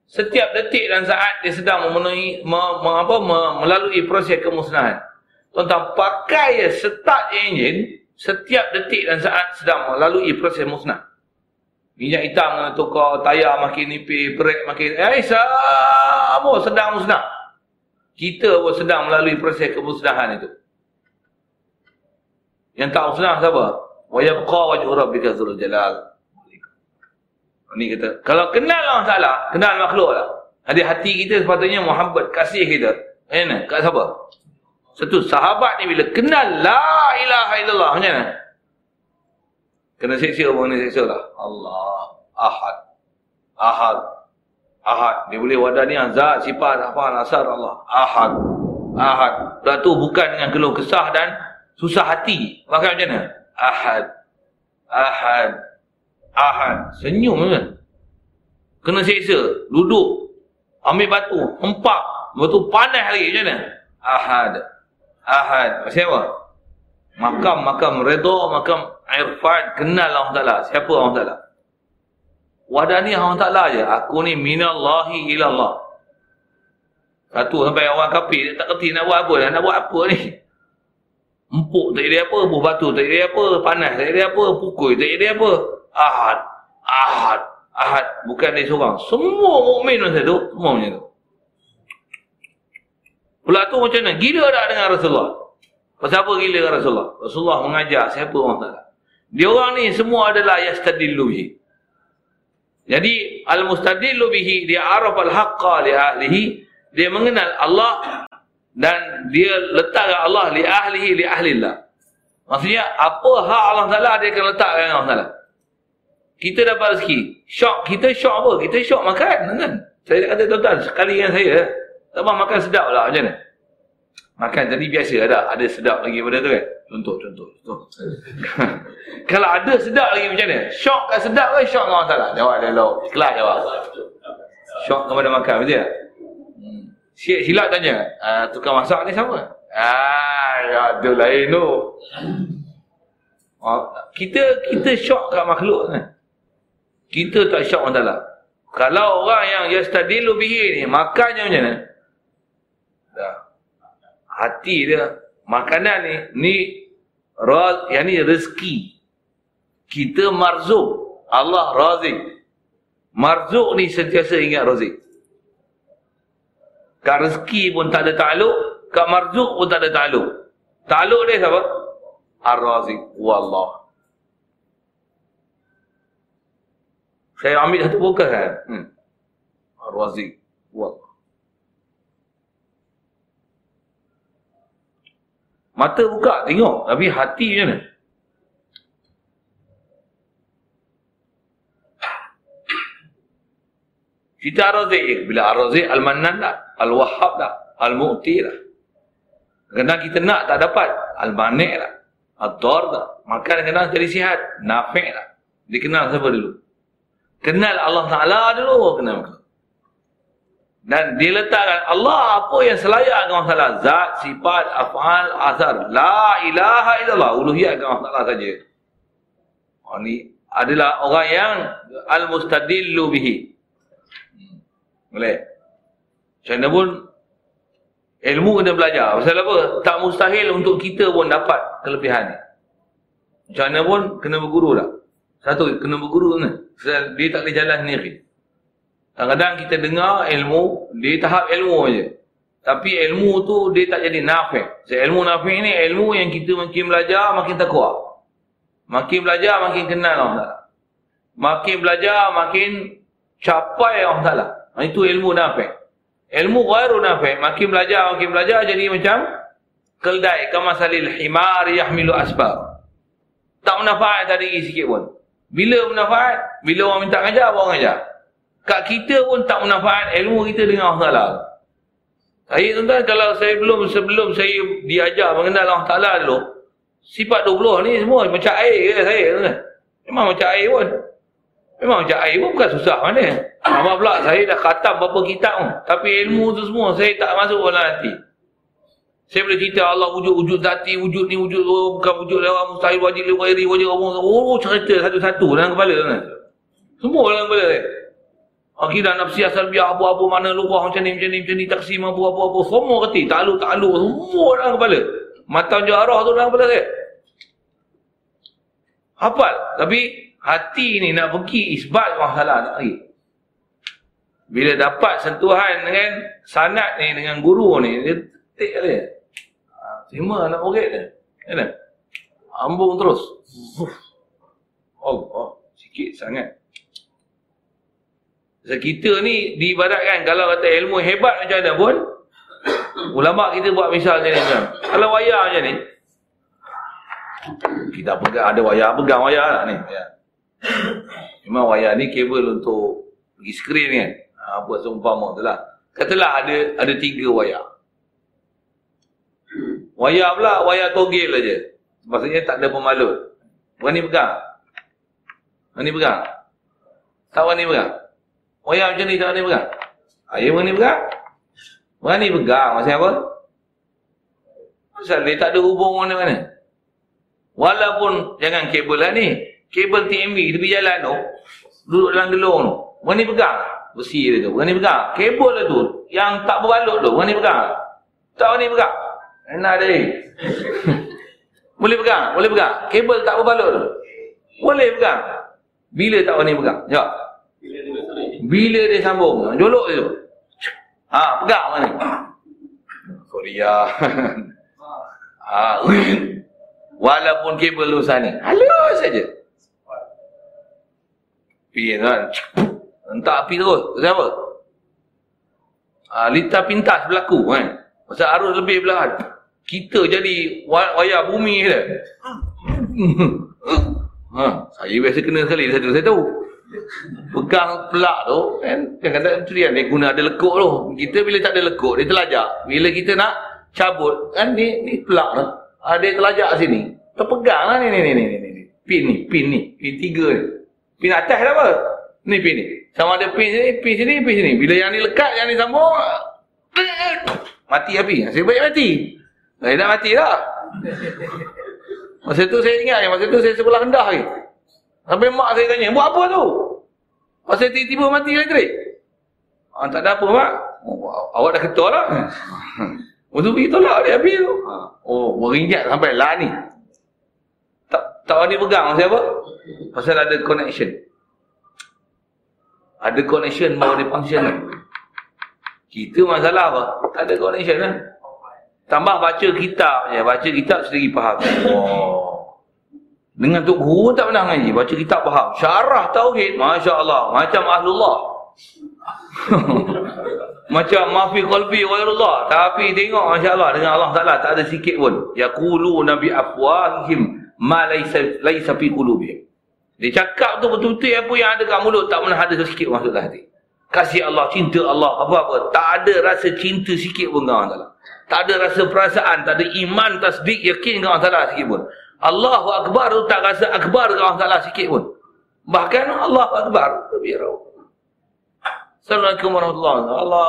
Setiap detik dan saat dia sedang memenuhi me, me, apa, me, melalui proses kemusnahan. Tuan-tuan pakai ya start engine setiap detik dan saat sedang melalui proses musnah. Minyak hitam kena tukar, tayar makin nipis, brek makin eh sama sedang musnah. Kita pun sedang melalui proses kemusnahan itu. Yang tak musnah siapa? Wa yabqa wajhu rabbika dzul jalal ni kata, kalau kenal Allah Ta'ala, kenal makhluk lah. Hati hati kita sepatutnya Muhammad kasih kita. Eh, mana? Kat siapa? Satu sahabat ni bila kenal la ilaha illallah macam mana? Kena seksa pun kena seksa lah. Allah. Ahad. Ahad. Ahad. Dia boleh wadah ni azad, sifat, apa, nasar Allah. Ahad. Ahad. Dah tu bukan dengan keluh kesah dan susah hati. Maka macam mana? Ahad. Ahad. Ahad. Senyum kan? Kena seksa. Duduk. Ambil batu. Empak. Batu panas lagi. Macam mana? Ahad. Ahad. Siapa? Makam, makam redha, makam irfan. Kenal Allah Ta'ala. Siapa Allah Ta'ala? Wadah ni Allah Ta'ala je. Aku ni minallahi ilallah. Satu sampai orang kapir. Tak kerti nak buat apa. Nak buat apa ni? Empuk tak jadi apa. Buh batu tak jadi apa. Panas tak jadi apa. Pukul tak jadi apa. Ahad. Ahad. Ahad. Bukan dia seorang. Semua mukmin masa tu. Semua macam tu. Pula tu macam mana? Gila tak dengan Rasulullah? Pasal apa gila dengan Rasulullah? Rasulullah mengajar siapa orang tak Dia orang ni semua adalah yastadillu bihi. Jadi al-mustadillu bihi dia araf al-haqqa li ahlihi. Dia mengenal Allah dan dia letakkan Allah li ahlihi li ahlillah. Maksudnya apa hak Allah Taala dia akan letakkan Allah Taala. Kita dapat rezeki. Syok. Kita syok apa? Kita syok makan. Kan? Saya kata tuan-tuan, sekali dengan saya, tak makan sedap lah macam mana? Makan tadi biasa ada. Ada sedap lagi pada tu kan? Contoh, contoh. contoh. Kalau ada sedap lagi macam mana? Syok kan sedap ke syok dengan salah? Jawab dia lauk. Kelas jawab. Syok kepada makan, betul tak? Hmm. Silap tanya. Uh, tukang masak ni sama? Ah, ya, ada lain tu. Oh, kita kita syok kat makhluk kan? Kita tak syak orang Ta'ala. Kalau orang yang yastadilu bihi ni, makannya macam mana? Dah. Hati dia, makanan ni, ni, raz, yang ni rezeki. Kita marzuk. Allah razik. Marzuk ni sentiasa ingat razik. Kat rezeki pun tak ada ta'aluk. Kat marzuk pun tak ada ta'aluk. Ta'aluk dia siapa? Ar-razik. Wallah. Saya ambil satu fokus kan. Hmm. Ar-Razik. Wah. Mata buka tengok tapi hati macam mana? Kita Ar-Razik bila Ar-Razik Al-Mannan dah, Al-Wahhab dah, Al-Mu'ti dah. Kadang kita nak tak dapat, Al-Manik dah, Ad-Dar dah. Maka kadang jadi sihat, Nafi' dah. Dikenal siapa dulu? Kenal Allah Ta'ala dulu, kenal dan dia letakkan Allah apa yang selayak dengan Allah Ta'ala. Zat, sifat, af'al, asar. La ilaha illallah. Uluhiyat dengan Allah Ta'ala saja. Oh, ni adalah orang yang al-mustadillu bihi. Boleh? Macam mana pun ilmu kena belajar. Pasal apa? Tak mustahil untuk kita pun dapat kelebihan ni. Macam mana pun kena berguru lah. Satu, kena berguru ni. Sebab dia tak boleh jalan sendiri. Kadang-kadang kita dengar ilmu di tahap ilmu aja. Tapi ilmu tu dia tak jadi nafik. So, ilmu nafik ni ilmu yang kita makin belajar makin takwa. Makin belajar makin kenal Allah Ta'ala. Makin belajar makin capai Allah Ta'ala. Itu ilmu nafik. Ilmu ghairu nafik. Makin belajar makin belajar jadi macam keldai kamasalil himar yahmilu asbab. Tak menafaat tadi sikit pun. Bila menafaat? Bila orang minta ngajar, orang ngajar. Kak kita pun tak manfaat ilmu kita dengan Allah Ta'ala. Saya tuan-tuan, kalau saya belum, sebelum saya diajar mengenal Allah Ta'ala dulu, sifat 20 ni semua macam air ke saya tuan-tuan. Memang macam air pun. Memang macam air pun bukan susah mana. Nama pula saya dah khatam beberapa kitab pun. Tapi ilmu tu semua saya tak masuk dalam hati. Saya boleh cerita Allah wujud-wujud zati, wujud ni wujud, oh, bukan wujud lewat mustahil, wajib lewat iri, wajib Allah. Oh, cerita satu-satu dalam kepala tuan-tuan. Semua dalam kepala saya. Akidah nafsi asal biar abu-abu mana luah macam ni, macam ni, macam ni, taksim abu-abu, semua keti, takluk, takluk, semua dalam kepala. Mata jarah tu dalam kepala saya. Hafal. Tapi hati ni nak pergi isbat masalah nak pergi. Bila dapat sentuhan dengan sanat ni, dengan guru ni, dia tik dia. Ha, terima anak murid dia. Kan? Ambung terus. Oh, oh, sikit sangat. So, kita ni diibaratkan kalau kata ilmu hebat macam mana pun ulama kita buat misal macam ni kan. Kalau wayar macam ni kita pegang ada wayar pegang wayar lah ni. Ya. Memang wayar ni kabel untuk pergi skrin kan. Ha, buat seumpama tu lah. Katalah ada ada tiga wayar. Wayar pula wayar togel aja. Maksudnya tak ada pemalut. Berani pegang? Berani pegang? Tak berani pegang? Wayang macam ni tak berani pegang. Ayah berani pegang. Berani pegang. Maksudnya apa? Pasal dia tak ada hubung mana-mana. Walaupun jangan kabel lah ni. Kabel TMV tepi jalan tu. Duduk dalam gelung tu. Berani pegang. Besi dia tu. Berani pegang. Kabel lah tu. Yang tak berbalut tu. Berani pegang. Tak berani pegang. Enak dia. Boleh pegang. Boleh pegang. Kabel tak berbalut tu. Boleh pegang. Bila tak berani pegang? Jawab. Bila dia sambung, jolok dia tu. Ha, pegang mana? Korea. ha, walaupun kabel lu sana. Halus saja. Pergi kan. Entah api terus. Kenapa? Ha, lita pintas berlaku kan. Pasal arus lebih belahan. Kita jadi wayar bumi kita. Ha, saya biasa kena sekali satu saya tahu. Pegang pelak tu kan? Kadang-kadang tu dia, dia guna ada lekuk tu. Kita bila tak ada lekuk dia terlajak. Bila kita nak cabut kan ni ni pelak tu ha, dia terlajak sini. Terpegang lah ni ni ni ni ni ni. Pin ni pin ni pin tiga ni. Pin atas dah apa? Ni pin ni. Sama ada pin sini pin sini pin sini. Bila yang ni lekat yang ni sambung mati api. Saya baik mati saya dah mati lah masa tu saya ingat masa tu saya sebelah rendah lagi Sampai mak saya tanya, buat apa tu? Pasal tiba-tiba mati elektrik. Ah, tak ada apa, Mak. Oh, awak dah ketua lah. Untuk pergi tolak dia habis tu. Oh, berinjak sampai lah ni. Tak tak berani pegang pasal apa? Pasal ada connection. Ada connection baru dia function. Kita masalah apa? Tak ada connection lah. Tambah baca kitab je. Baca kitab sendiri faham. Oh. Dengan Tok Guru tak pernah ngaji. Baca kitab faham. Syarah Tauhid. Masya Allah. Macam Ahlullah. Macam mafi qalbi ghairullah. Tapi tengok masya-Allah dengan Allah Taala tak ada sikit pun. Yaqulu nabi afwahihim ma laysa laysa fi qulubihim. Dia cakap tu betul-betul apa yang ada kat mulut tak pernah ada sikit masuk dalam hati. Kasih Allah, cinta Allah, apa-apa. Tak ada rasa cinta sikit pun dengan Allah. Tak ada rasa perasaan, tak ada iman, tasdik, yakin dengan Allah Ta'ala sikit pun. Allahu Akbar tu tak rasa Akbar dengan Allah Ta'ala sikit pun. Bahkan Allah Akbar. Assalamualaikum warahmatullahi wabarakatuh.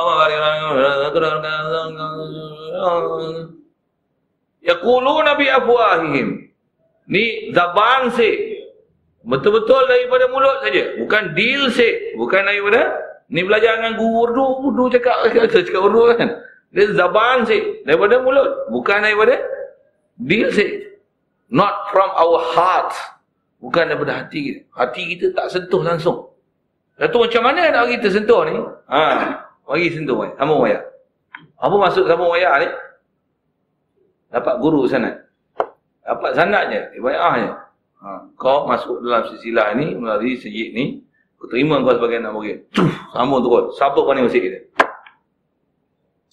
Yaquluna bi afwahihim. Ni zaban si. Betul-betul daripada mulut saja. Bukan deal si. Bukan daripada ni belajar dengan guru urdu, cakap, cakap urdu kan. Dia zaban si daripada mulut, bukan daripada deal si. Not from our heart. Bukan daripada hati kita. Hati kita tak sentuh langsung. Satu macam mana nak kita sentuh ni? Ha, bagi sentuh mai. Sambung wayar. Apa maksud sambung wayar ni? Dapat guru sanad. Dapat sanadnya, riwayahnya. Ha, kau masuk dalam silsilah ni melalui sejid ni, kau terima kau sebagai anak murid. Sambung turun. Siapa kau ni musik kita?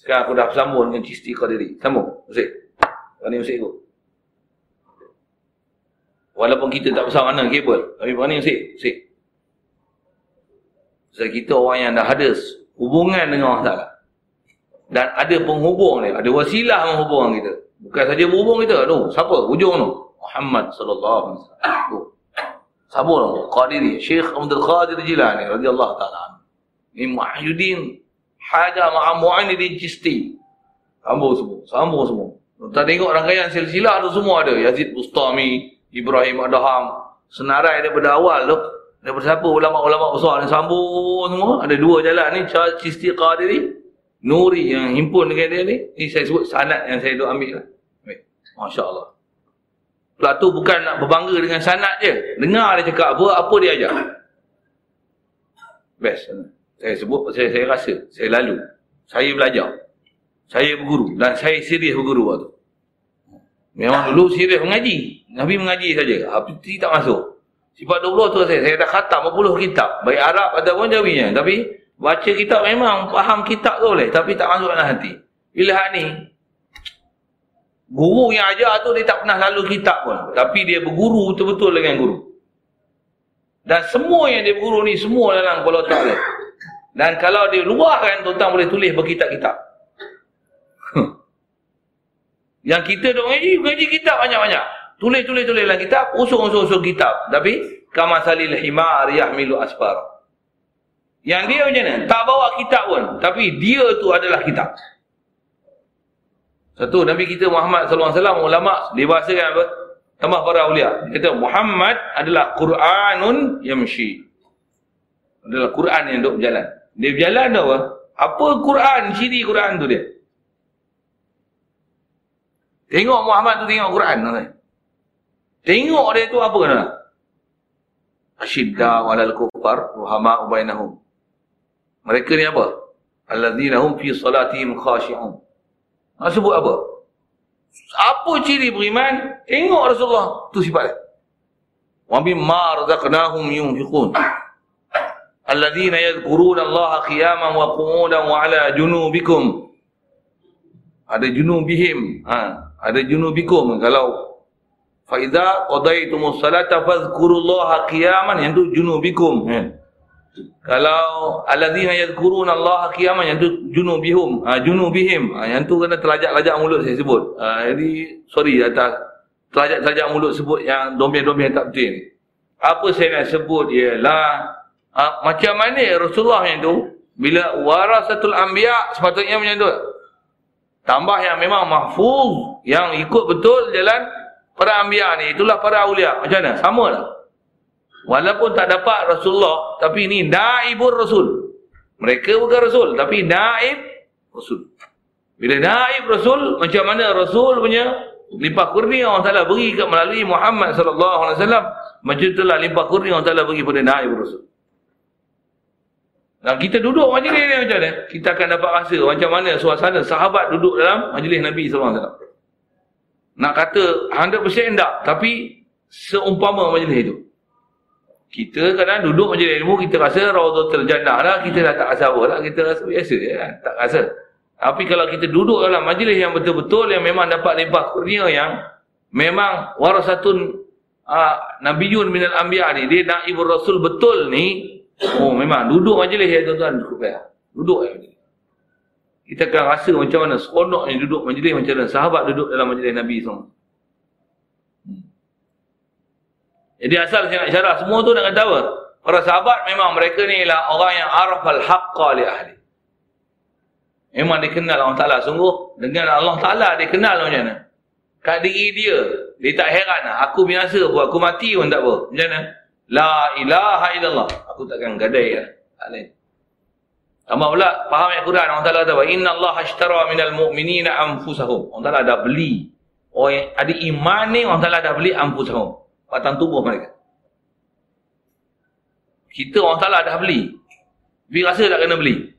Sekarang aku dah sambung dengan cisti kau diri. Sambung. Musik. Kau ni musik aku. Walaupun kita tak besar mana kabel. Tapi kau ni musik. Musik. Sebab kita orang yang dah ada hubungan dengan Allah Ta'ala. Dan ada penghubung ni. Ada wasilah menghubung kita. Bukan saja menghubung kita. Tu. Siapa? Ujung tu. Muhammad sallallahu alaihi wasallam. Tu? Qadiri. Syekh Abdul Qadir Jilani radhiyallahu ta'ala. Ini Muhyiddin Haja Ma'a Mu'anidin Cisti. Sambung semua. Sambung semua. Tak tengok rangkaian silsilah tu semua ada. Yazid Bustami, Ibrahim Adham. Senarai daripada awal tu Daripada siapa ulama-ulama besar ni sambung semua. Ada dua jalan ni. Cisti Qadiri. Nuri yang himpun dengan dia ni. Ni saya sebut sanat yang saya duk ambil lah. Masya Allah. Pula tu bukan nak berbangga dengan sanat je. Dengar dia cakap apa, apa dia ajar. Best. Saya sebut, saya, saya rasa. Saya lalu. Saya belajar. Saya berguru. Dan saya serius berguru waktu. Memang dulu serius mengaji. Nabi mengaji saja. Tapi tak masuk. Sifat 20 tu saya, saya dah khatam berpuluh kitab. Baik Arab ataupun Jawinya. Tapi baca kitab memang faham kitab tu boleh. Tapi tak masuk dalam hati. Bila ni, guru yang ajar tu dia tak pernah lalu kitab pun. Tapi dia berguru betul-betul dengan guru. Dan semua yang dia berguru ni, semua dalam kepala otak dia. Dan kalau dia luahkan, tuan boleh tulis berkitab-kitab. yang kita duk ngaji, ngaji kitab banyak-banyak. Tulis-tulis-tulis dalam kitab, usung-usung kitab. Tapi, kamasalil himar yahmilu asfar. Yang dia macam mana? Tak bawa kitab pun. Tapi dia tu adalah kitab. Satu, Nabi kita Muhammad SAW, ulama, dia bahasakan apa? Tambah para awliya. Dia kata, Muhammad adalah Quranun yamshi. Adalah Quran yang duduk berjalan. Dia berjalan tu apa? Apa Quran? Ciri Quran tu dia. Tengok Muhammad tu tengok Quran. Tengok dia tu apa kena? Asyidda walal kufar ruhama ubainahum. Mereka ni apa? Alladzina hum fi salatihim khashi'un. Nak sebut apa? Apa ciri beriman? Tengok Rasulullah. Tu sifat dia. Wa mimma razaqnahum yunfiqun. Alladzina yadhkuruna Allah qiyaman wa qu'udan wa ala junubikum. Ada junubihim. Ha, ada junubikum kalau Faiza qadaytumus salata fadhkurullaha qiyaman yang tu junubikum. Ya. Kalau alladzina yadhkuruna Allah qiyaman yang tu junubihum, ha, junubihim. Ha, yang tu kena terlajak-lajak mulut saya sebut. Ha, jadi sorry atas terlajak-lajak mulut sebut yang dombia-dombia tak betul. Apa saya nak sebut ialah ha, macam mana Rasulullah yang tu? Bila warasatul anbiya sepatutnya macam tu. Tambah yang memang mahfuz yang ikut betul jalan para anbiya ni. Itulah para aulia. Macam mana? Sama tak walaupun tak dapat Rasulullah tapi ini naibur Rasul. Mereka bukan Rasul tapi naib Rasul. Bila naib Rasul macam mana Rasul punya limpah kurnia Allah Ta'ala beri kat melalui Muhammad sallallahu alaihi wasallam macam itulah limpah kurnia Allah Ta'ala beri pada naib Rasul dan kita duduk majlis ni macam mana kita akan dapat rasa macam mana suasana sahabat duduk dalam majlis Nabi wasallam nak kata 100% tak. Tapi seumpama majlis itu. Kita kadang duduk majlis ilmu, kita rasa rawdatul jannah lah, kita dah tak rasa apa lah, kita rasa biasa je kan, tak rasa. Tapi kalau kita duduk dalam majlis yang betul-betul, yang memang dapat limpah kurnia yang memang warasatun uh, Nabiyun minal Anbiya ni, dia naib Rasul betul ni, oh memang duduk majlis ya tuan-tuan, cukup ya. Duduk ya Kita akan rasa macam mana seronoknya duduk majlis macam mana sahabat duduk dalam majlis Nabi SAW. Jadi asal saya nak syarah semua tu nak kata apa? Para sahabat memang mereka ni ialah orang yang arafal haqqa li ahli. Memang dia kenal Allah Ta'ala. Sungguh dengan Allah Ta'ala dia kenal macam mana. Kat diri dia, dia tak heran lah. Aku biasa pun, aku mati pun tak apa. Macam mana? La ilaha illallah. Aku takkan gadai lah. Tak lain. Tambah pula, faham ayat Quran. Allah Ta'ala kata, Inna Allah ashtara minal mu'minina anfusahum. Allah Ta'ala dah beli. Orang yang ada iman ni, Allah Ta'ala dah beli anfusahum batang tubuh mereka. Kita orang salah dah beli. Tapi rasa tak kena beli.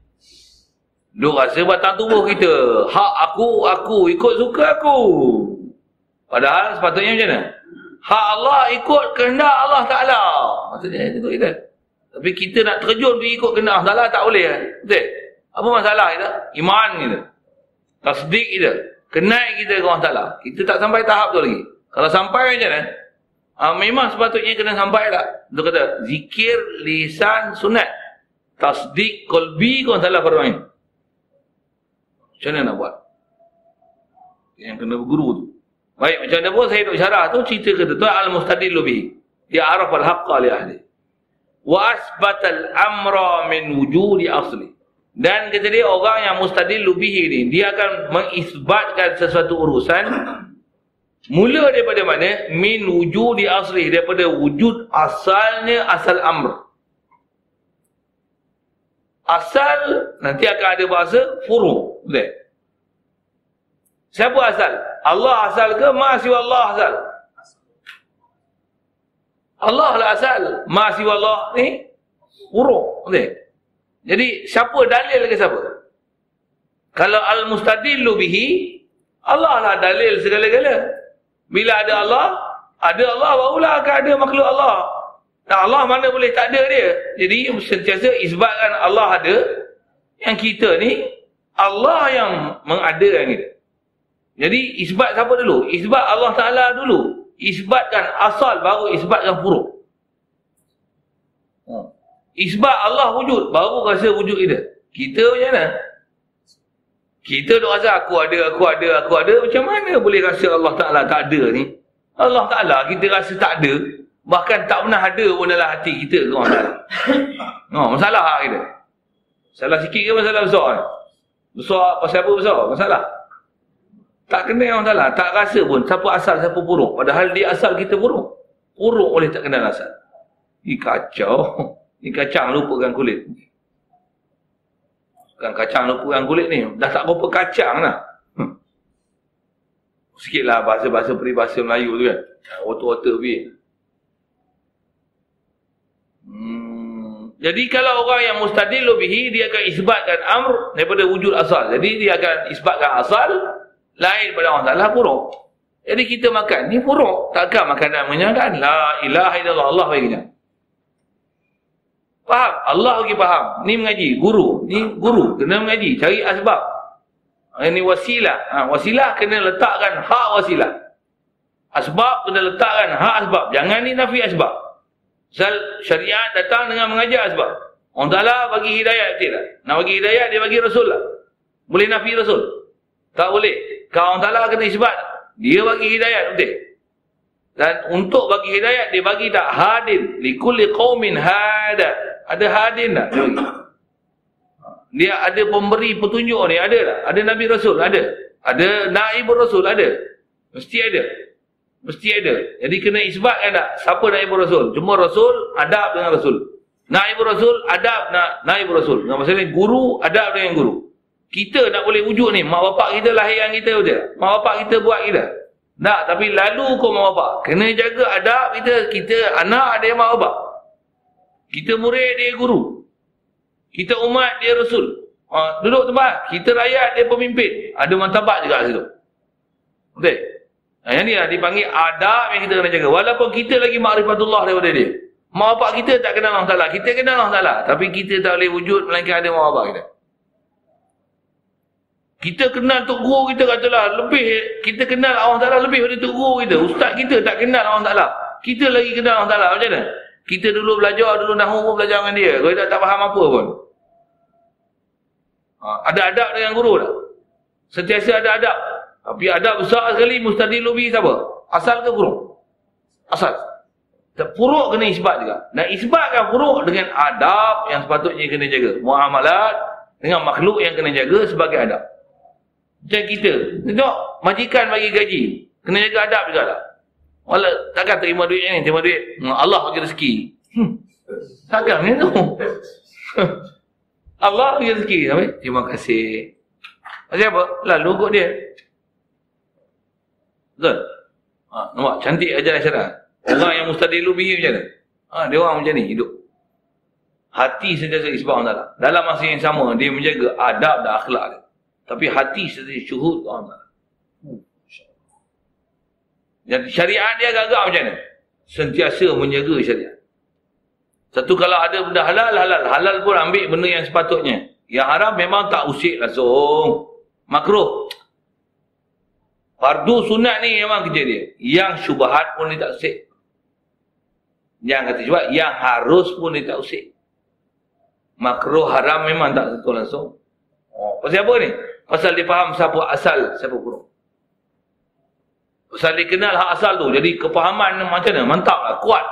Duk rasa batang tubuh kita. Hak aku, aku. Ikut suka aku. Padahal sepatutnya macam mana? Hak Allah ikut kehendak Allah Ta'ala. Maksudnya itu kita. Tapi kita nak terjun pergi ikut kehendak Allah Ta'ala tak boleh. Betul? Apa masalah kita? Iman kita. Tasdik kita. Kenai kita ke Allah Ta'ala. Kita tak sampai tahap tu lagi. Kalau sampai macam mana? Ha, memang sepatutnya kena sampai tak? Dia kata, zikir, lisan, sunat. Tasdik, kolbi, kau salah farmain. Macam mana nak buat? Yang kena berguru tu. Baik, macam mana pun saya duk syarah tu, cerita kata tu, al-mustadil lebih. Dia araf al-haqqa li ahli. Wa asbatal amra min wujudi asli. Dan kata dia, orang yang mustadil lebih ni, dia akan mengisbatkan sesuatu urusan Mula daripada mana? Min wujud di asli. Daripada wujud asalnya asal amr. Asal, nanti akan ada bahasa furu. Betul? Siapa asal? Allah asal ke? Masih Allah asal? Allah lah asal. Masih Allah ni furu. Betul? Jadi, siapa dalil ke siapa? Kalau al-mustadillu bihi, Allah lah dalil segala-gala. Bila ada Allah, ada Allah barulah akan ada makhluk Allah. Dan Allah mana boleh tak ada dia. Jadi sentiasa isbatkan Allah ada. Yang kita ni, Allah yang mengadakan kita. Jadi isbat siapa dulu? Isbat Allah Ta'ala dulu. Isbatkan asal baru isbatkan furuk. Hmm. Isbat Allah wujud, baru rasa wujud kita. Kita macam mana? Kita duk rasa aku ada, aku ada, aku ada. Macam mana boleh rasa Allah Ta'ala tak ada ni? Allah Ta'ala kita rasa tak ada. Bahkan tak pernah ada pun dalam hati kita. No, masalah lah kita. Masalah sikit ke masalah besar? Besar pasal apa besar? Masalah. Tak kena yang masalah. Tak rasa pun siapa asal, siapa buruk. Padahal dia asal kita buruk. Buruk boleh tak kenal asal. Ini kacau. Ini kacang lupakan kulit. Bukan kacang lupa yang kulit ni. Dah tak berapa kacang lah. Hmm. Sikit lah bahasa-bahasa peribahasa Melayu tu kan. Water-water pergi. Hmm. Jadi kalau orang yang mustadil lebihi, dia akan isbatkan amr daripada wujud asal. Jadi dia akan isbatkan asal lain pada orang Ta'ala buruk. Jadi kita makan, ni buruk. Takkan makanan menyenangkan. La ilaha illallah Allah baginya. Faham? Allah bagi faham. Ni mengaji. Guru. Ni guru. Kena mengaji. Cari asbab. Ini wasilah. Ha, wasilah kena letakkan hak wasilah. Asbab kena letakkan hak asbab. Jangan ni nafi asbab. Sal syariat datang dengan mengajar asbab. Orang Ta'ala bagi hidayat betul tak? Nak bagi hidayat dia bagi Rasul lah. Boleh nafi Rasul? Tak boleh. Orang Ta'ala kena isbat. Dia bagi hidayat betul. Dan untuk bagi hidayat dia bagi tak hadin. Likulli qawmin hadat. Ada hadin tak? Dia ada pemberi petunjuk ni, ada tak? Ada Nabi Rasul? Ada. Ada Naib Rasul? Ada. Mesti ada. Mesti ada. Jadi kena isbatkan tak? Siapa Naib Rasul? Cuma Rasul, adab dengan Rasul. Naib Rasul, adab nak Naib Rasul. Maksudnya guru, adab dengan guru. Kita nak boleh wujud ni. Mak bapak kita lahiran kita betul. Mak bapak kita buat kita. Tak, tapi lalu kau mak bapak. Kena jaga adab kita. Kita anak yang mak bapak. Kita murid dia guru. Kita umat dia rasul. Ha, duduk tempat. Kita rakyat dia pemimpin. Ada mantabat juga situ. Betul? Ha, yang ni lah dipanggil adab yang kita kena jaga. Walaupun kita lagi ma'rifatullah daripada dia. Mak bapak kita tak kenal Allah Ta'ala. Kita kenal Allah Ta'ala. Tapi kita tak boleh wujud melainkan ada mak bapak kita. Kita kenal Tok Guru kita katalah lebih. Kita kenal Allah Ta'ala lebih daripada Tok Guru kita. Ustaz kita tak kenal Allah Ta'ala. Kita lagi kenal Allah Ta'ala. Macam mana? Kita dulu belajar, dulu nahu pun belajar dengan dia. Kalau tak, tak faham apa pun. Ha, ada adab dengan guru tak? Sentiasa ada adab. Tapi adab besar sekali mustadi lubi siapa? Asal ke buruk? Asal. Puruk kena isbat juga. Dan isbatkan puruk dengan adab yang sepatutnya kena jaga. Muamalat dengan makhluk yang kena jaga sebagai adab. Macam kita. Tengok, majikan bagi gaji. Kena jaga adab juga tak? Walau takkan terima duit ni, terima duit. Hmm, Allah bagi rezeki. Hmm. Takkan ni tu. Allah bagi rezeki. Sampai, terima kasih. Macam apa? Lalu kot dia. Betul? Ha, nampak? Cantik ajaran syarah. Orang yang mustadilu bihi macam mana? Ha, dia orang macam ni hidup. Hati sentiasa isbah Dalam masa yang sama, dia menjaga adab dan akhlak dia. Tapi hati sentiasa syuhud Allah Jadi syariat dia agak-agak macam mana? Sentiasa menjaga syariat. Satu kalau ada benda halal, halal. Halal pun ambil benda yang sepatutnya. Yang haram memang tak usik langsung. Makruh. Fardu sunat ni memang kerja dia. Yang syubahat pun dia tak usik. Yang kata juga, yang harus pun dia tak usik. Makruh haram memang tak sentuh langsung. Oh, pasal apa ni? Pasal dia faham siapa asal, siapa kurung. Pasal dia kenal hak asal tu. Jadi kepahaman macam mana? Mantap lah, kuat.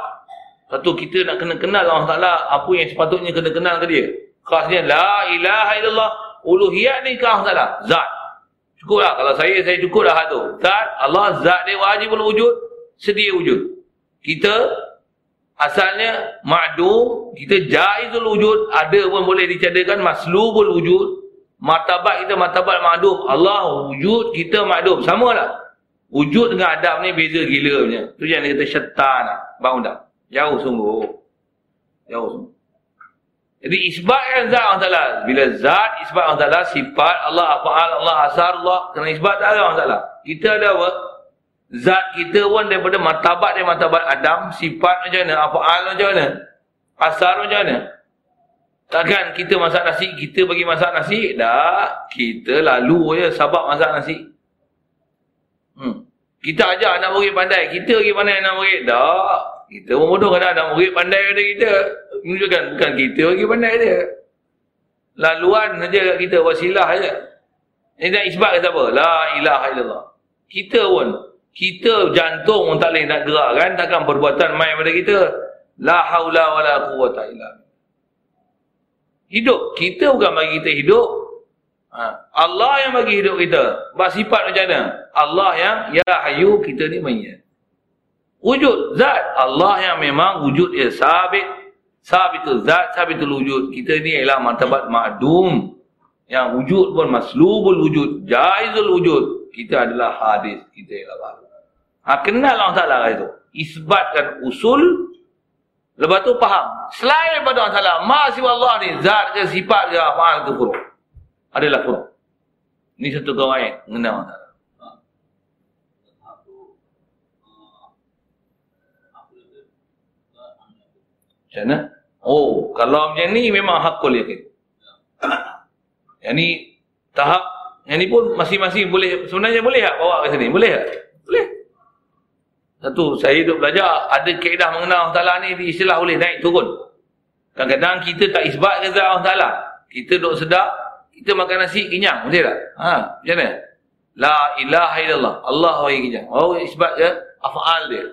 Satu kita nak kena kenal Allah Ta'ala apa yang sepatutnya kena kenal ke dia. Khasnya, La ilaha illallah. Uluhiyat ni ke Allah Ta'ala? Zat. Cukup lah. Kalau saya, saya cukup lah hak tu. Zat, Allah, zat dia wajib wujud. Sedia wujud. Kita asalnya ma'dum kita jaizul wujud ada pun boleh dicadakan maslubul wujud martabat kita martabat ma'dum Allah wujud kita ma'dum samalah. Wujud dengan adab ni beza gila punya. Tu yang dia kata syaitan. Bang dah jauh sungguh. Jauh sungguh. Jadi isbatkan zat Allah Ta'ala bila zat isbat Allah Ta'ala sifat Allah afa'al Allah asar Allah kena isbat tak Allah Ta'ala kita ada apa? Zat kita pun daripada martabat dia martabat Adam, sifat macam mana, afa'al macam mana, asar macam mana. Takkan kita masak nasi, kita bagi masak nasi, dah kita lalu je sabab masak nasi. Hmm. Kita ajar anak murid pandai, kita bagi pandai anak murid, dah. Kita pun bodoh kan anak murid pandai pada kita. Menunjukkan bukan kita bagi pandai dia. Laluan saja kat kita, wasilah saja. Ini dah isbat kata apa? La ilaha illallah. Kita pun kita jantung pun tak boleh nak gerak kan takkan perbuatan main pada kita la haula wala quwata illa hidup kita bukan bagi kita hidup. Ha. Allah yang bagi hidup kita. Bab sifat macam mana? Allah yang ya hayu kita ni mayat wujud zat. Allah yang memang wujud dia sabit. Sabitul zat sabitul wujud. Kita ni ialah martabat ma'dum. Yang wujud pun maslubul wujud jaizul wujud. Kita adalah hadis. Kita ialah baru Ha, kenal Allah Ta'ala itu. Isbatkan usul. Lepas tu faham. Selain daripada Allah Ta'ala. Masih Allah ni. Zat ke sifat ke apa ke furuk. Adalah furuk. Ini satu kawan yang mengenal Allah Ta'ala. Macam mana? Oh, kalau macam ni memang hakul yakin. Yang ni tahap, yang ni pun masing-masing boleh, sebenarnya boleh tak bawa ke sini? Boleh tak? Boleh. Satu, saya hidup belajar, ada keedah mengenal Allah Ta'ala ni, istilah boleh naik turun. Kadang-kadang kita tak isbat ke Allah Ta'ala. Kita duduk sedap, kita makan nasi, kenyang. Betul tak? Ha, macam mana? La ilaha illallah. Allah bagi kenyang. Oh, isbat ke? Afa'al dia.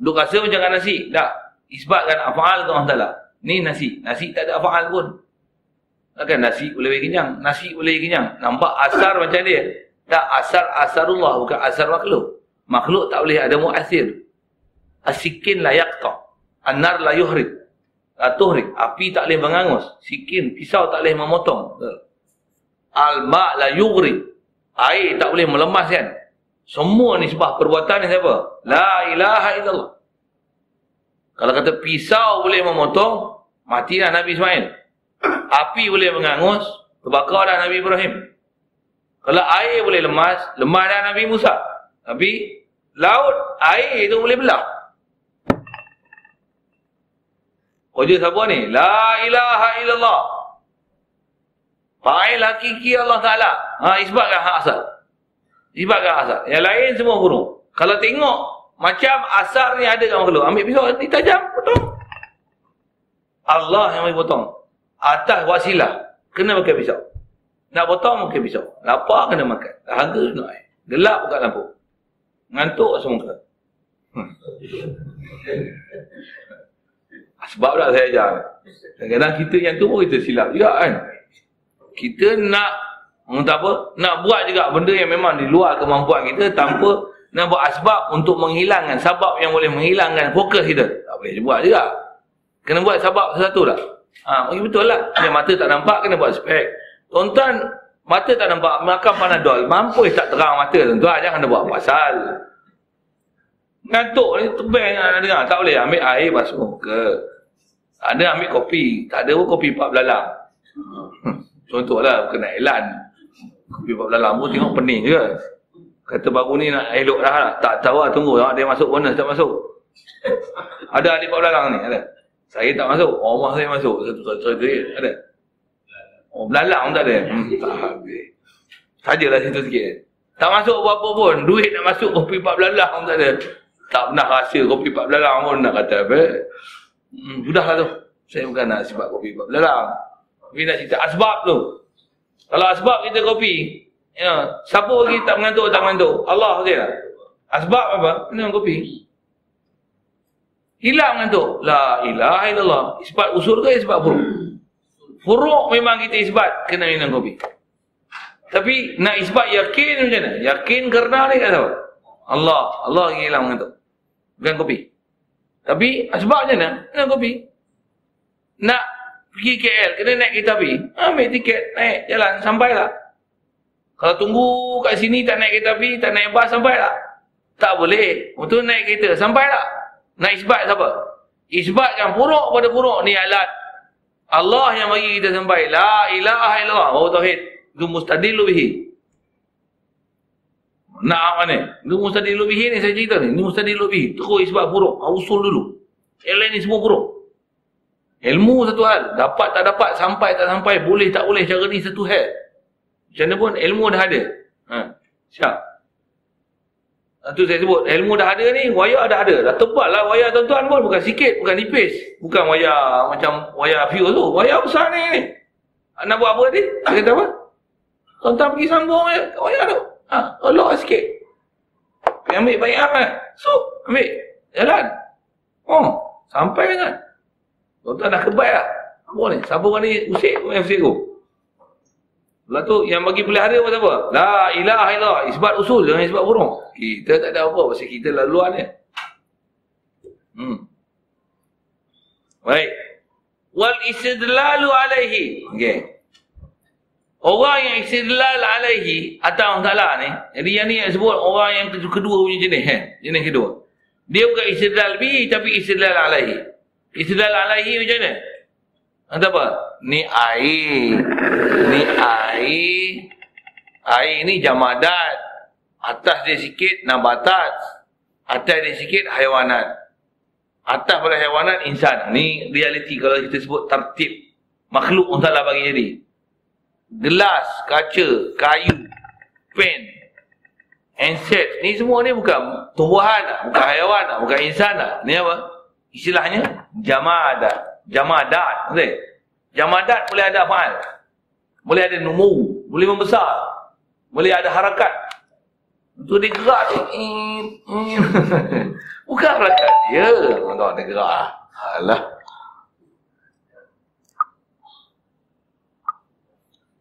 Duduk rasa macam makan nasi. Tak. Isbatkan afa'al ke Allah Ta'ala. Ni nasi. Nasi tak ada afa'al pun. Takkan nasi boleh kenyang. Nasi boleh kenyang. Nampak asar macam dia. Tak, asar asarullah. Bukan asar makhluk makhluk tak boleh ada mu'athir. Asikin la yaqta. Anar la yuhrid tuhrik. Api tak boleh mengangus. Sikin pisau tak boleh memotong. Al-ma' la yughrid air tak boleh melemaskan semua ni sebab perbuatan ni siapa? La ilaha illallah. Kalau kata pisau boleh memotong matilah Nabi Ismail. Api boleh mengangus terbakarlah Nabi Ibrahim. Kalau air boleh lemas lemahlah Nabi Musa. Tapi laut, air itu boleh belah. Wajah siapa ni? La ilaha illallah. Fa'il hakiki Allah Ta'ala. Ha, isbatkan hak asal. Isbatkan asal. Yang lain semua buruk. Kalau tengok, macam asal ni ada kat makhluk. Ambil pisau, ni tajam, potong. Allah yang bagi potong. Atas wasilah, kena pakai pisau. Nak potong, pakai pisau. Lapar, kena makan. Dahaga, kena air. Gelap, buka lampu. Ngantuk, semua hmm. Sebab tak saya ajar. Kadang-kadang kita yang tu pun kita silap juga kan kita nak untuk apa? Nak buat juga benda yang memang di luar kemampuan kita tanpa nak buat asbab untuk menghilangkan sebab yang boleh menghilangkan fokus kita. Tak boleh buat juga. Kena buat sebab satu lah. Ha, betul lah. Yang mata tak nampak kena buat spek. Tonton mata tak nampak makan panadol. Mampu tak terang mata tuan. Jangan buat pasal. Ngantuk ni tebang nak dengar. Tak boleh ambil air basuh muka. Ada ambil kopi. Tak ada pun kopi pak belalang. Hmm. Contohlah kena elan. Kopi bab dalam pun tengok pening je. Kata baru ni nak elok dah lah. Tak tahu lah tunggu. Dia masuk mana tak masuk. ada ahli bab dalam ni. Ada. Saya tak masuk. Rumah saya masuk. Satu-satu. Ada. Oh, belalang pun tak ada. Hmm, tak habis. Sajalah situ sikit. Tak masuk apa-apa pun. Duit nak masuk kopi pak belalang pun tak ada. Tak pernah rasa kopi pak belalang pun nak kata apa. Hmm, sudahlah tu. Saya bukan nak sebab kopi pak belalang. Tapi nak cerita asbab tu. Kalau asbab kita kopi, ya, siapa lagi tak mengantuk tak mengantuk? Allah saja. Asbab apa? Minum kopi. Hilang mengantuk. La ilaha illallah. Isbat usul ke isbat furuk? Furuk memang kita isbat kena minum kopi. Tapi nak isbat yakin macam mana? Yakin kerana ni kata? Allah. Allah yang hilang mengantuk. Bukan kopi. Tapi asbab macam mana? Minum kopi. Nak pergi KL, kena naik kereta api. Ambil tiket, naik, jalan, sampailah. Kalau tunggu kat sini tak naik kereta api, tak naik bas, sampailah. Tak boleh. Untuk naik kereta, sampailah. Nak isbat siapa? Isbatkan puruk pada puruk ni alat. Allah yang bagi kita sampai. La ilaha illallah. Oh tauhid. Itu mustadilu bihi. Nak mana? Itu mustadilu bihi ni saya cerita ni. Ini mustadilu bihi. Terus isbat puruk. Usul dulu. Yang lain ni semua puruk. Ilmu satu hal. Dapat tak dapat, sampai tak sampai, boleh tak boleh cara ni satu hal. Macam mana pun ilmu dah ada. Ha. Siap. Itu saya sebut. Ilmu dah ada ni, wayar dah ada. Dah tebal lah wayar tuan-tuan pun. Bukan sikit, bukan nipis. Bukan wayar macam wayar fuse tu. Wayar besar ni. ni. Nak buat apa tadi? Nak kata apa? Tuan-tuan pergi sambung je wayar tu. Ha, Allah sikit. Pergi ambil baik amat. So, ambil. Jalan. Oh, sampai kan? Tuan-tuan dah kebaik lah. Apa ni? Siapa orang ni usik usik tu? Lepas tu yang bagi pelihara apa apa? La ilaha illallah. Isbat usul jangan isbat burung. Kita tak ada apa pasal kita laluan ni. Hmm. Baik. Wal istidlalu alaihi. Okey. Orang yang istidlal alaihi Allah Ta'ala ni. Jadi yang ni yang sebut orang yang kedua punya jenis. Eh? Jenis kedua. Dia bukan istidlal bi tapi istidlal alaihi. Istidlal alaihi macam mana? Kata apa? Ni air. Ni air. Air ni jamadat. Atas dia sikit nabatat. Atas dia sikit haiwanat. Atas pada haiwanat insan. Ni realiti kalau kita sebut tertib. Makhluk pun salah bagi jadi. Gelas, kaca, kayu, pen, handset. Ni semua ni bukan tumbuhan Bukan haiwan Bukan insan Ni apa? istilahnya jamadat jamadat betul jamadat boleh ada faal boleh ada numu boleh membesar. Boleh ada harakat. Itu dia gerak bukan harakat dia. Tuan dia gerak alah.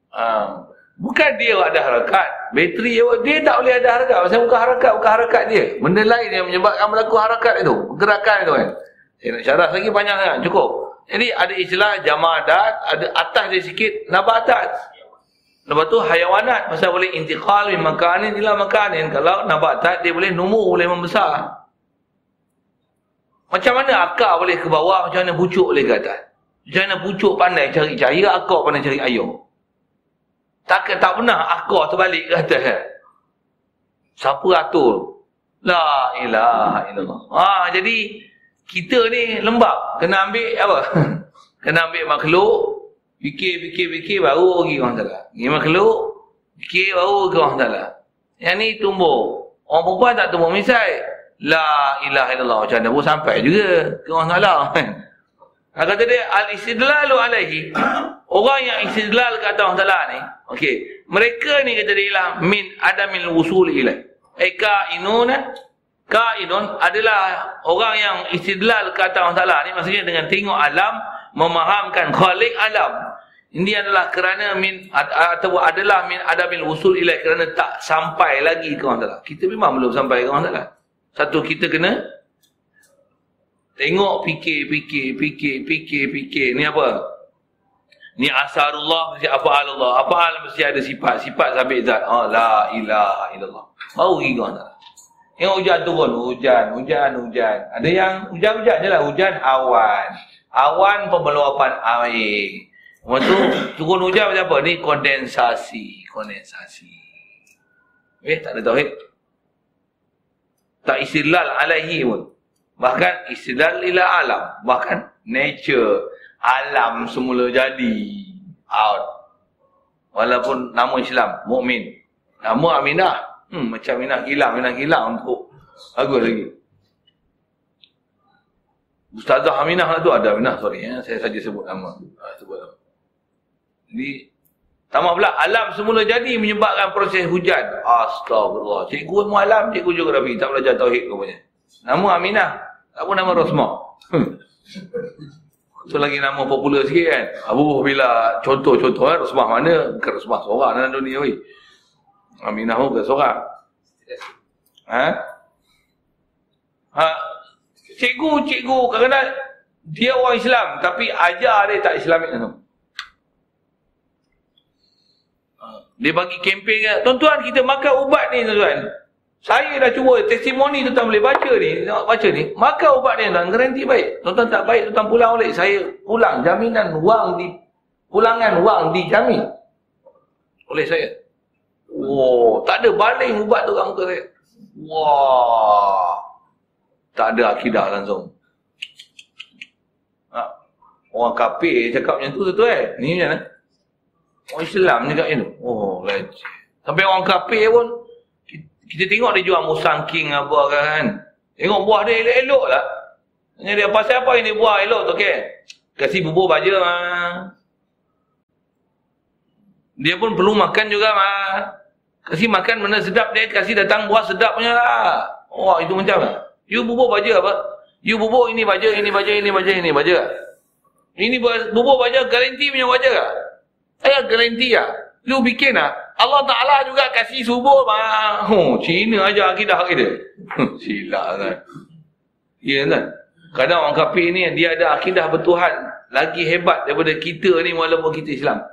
Uh, bukan dia ada harakat. Bateri dia, dia tak boleh ada harakat. Pasal bukan harakat bukan harakat dia. Benda lain yang menyebabkan berlaku harakat itu. Gerakan itu kan. Saya nak syarah lagi banyak sangat. Cukup. Jadi ada istilah jamadat, ada atas dia sikit nabatat. Lepas tu hayawanat pasal boleh intiqal min makanin ila makanin. Kalau nabatat dia boleh numu, boleh membesar. Macam mana akar boleh ke bawah, macam mana pucuk boleh ke atas? Macam mana pucuk pandai cari cahaya, akar pandai cari air. Tak, tak pernah akar terbalik ke atas. Eh? Siapa atur? La ilaha illallah. Ha, jadi kita ni lembab. Kena ambil apa? Kena ambil makhluk. Fikir, fikir, fikir baru pergi orang salah. Ini makhluk. Fikir baru pergi orang salah. Yang ni tumbuh. Orang perempuan tak tumbuh misai. La ilaha illallah. Macam mana pun sampai juga ke orang salah. Ha, kata dia, al-istidlalu alaihi. Orang yang istidlal kata orang salah ni. Okey. Mereka ni kata dia ialah min adamil wusul ilaih. Eka inuna kainun adalah orang yang istidlal kata orang salah ni maksudnya dengan tengok alam memahamkan khalik alam. Ini adalah kerana min atau adalah min adamil usul ilai kerana tak sampai lagi ke orang salah. Kita memang belum sampai ke orang salah. Satu kita kena tengok fikir fikir fikir fikir fikir. Ni apa? Ni asarullah mesti apa Allah. Apa hal mesti ada sifat. Sifat sabit zat. Oh la ilaha illallah. Baru pergi ke orang salah yang hujan turun, hujan, hujan, hujan. Ada yang hujan-hujan je lah, hujan awan. Awan pemeluapan air. Lepas tu, turun hujan macam apa? Ni kondensasi, kondensasi. Eh, tak ada tauhid. Tak istilal alaihi pun. Bahkan istilal ila alam. Bahkan nature, alam semula jadi. Out. Walaupun nama Islam, mukmin. Nama Aminah, Hmm, macam minah hilang, minah hilang untuk bagus lagi. Ustazah Aminah lah tu ada Aminah, sorry ya. Saya saja sebut nama. Ha, sebut nama. Jadi, tambah pula, alam semula jadi menyebabkan proses hujan. Astagfirullah. Cikgu ilmu alam, cikgu geografi. Tak belajar tauhid rupanya. Nama Aminah. Tak pun nama Rosma. Itu lagi nama popular sikit kan. Abu bila contoh-contoh kan, Rosmah mana? Bukan Rosmah seorang dalam dunia. Weh. Aminah pun bukan seorang. Ha? Ha? Cikgu, cikgu kadang-kadang dia orang Islam tapi ajar dia tak Islamik tu. Ha. Dia bagi kempen kan. Tuan-tuan kita makan ubat ni tuan-tuan. Saya dah cuba testimoni tuan-tuan boleh baca ni. Tengok baca ni. Makan ubat ni tuan. Garanti baik. Tuan-tuan tak baik tuan-tuan pulang balik. Saya pulang. Jaminan wang di. Pulangan wang dijamin. Oleh saya. Wow, tak ada baling ubat tu muka saya. Wah. Tak ada akidah langsung. Ha. Orang kafir cakap macam tu tu eh. Ni macam mana? Orang Islam cakap macam tu. Oh, leceh. Sampai orang kafir pun kita tengok dia jual musang king apa kan. Tengok buah dia elok-elok lah. Tanya dia pasal apa ini buah elok tu okey. Kasih bubur baja mah. Dia pun perlu makan juga mah. Kasih makan mana sedap dia kasih datang buah sedap punya lah. Wah itu macam apa? You bubur baja apa? You bubur ini baja, ini baja, ini baja, ini baja. Ini bubur baja garanti punya baja tak? Saya garanti lah. You bikin lah. Allah Ta'ala juga kasih subur mah. Oh, Cina aja akidah kita. Silap kan. Ya kan? Kadang orang kafir ni dia ada akidah bertuhan lagi hebat daripada kita ni walaupun kita Islam.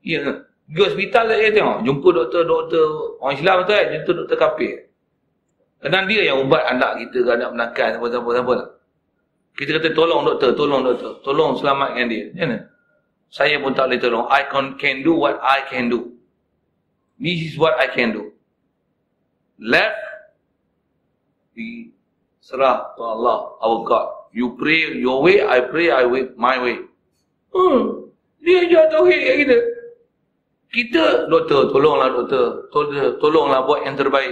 Ya kan? Pergi hospital saya tengok. Jumpa doktor-doktor orang Islam tu kan. Jumpa doktor kafir. Kadang dia yang ubat anak kita ke anak menakan apa-apa-apa. Kita kata tolong doktor, tolong doktor. Tolong selamatkan dia. Mana? Saya pun tak boleh tolong. I can, can do what I can do. This is what I can do. Left. Di serah to Allah, our God. You pray your way, I pray I way, my way. Hmm. Dia tauhid kat kita. Kita, doktor, tolonglah doktor. Tolong, tolonglah buat yang terbaik.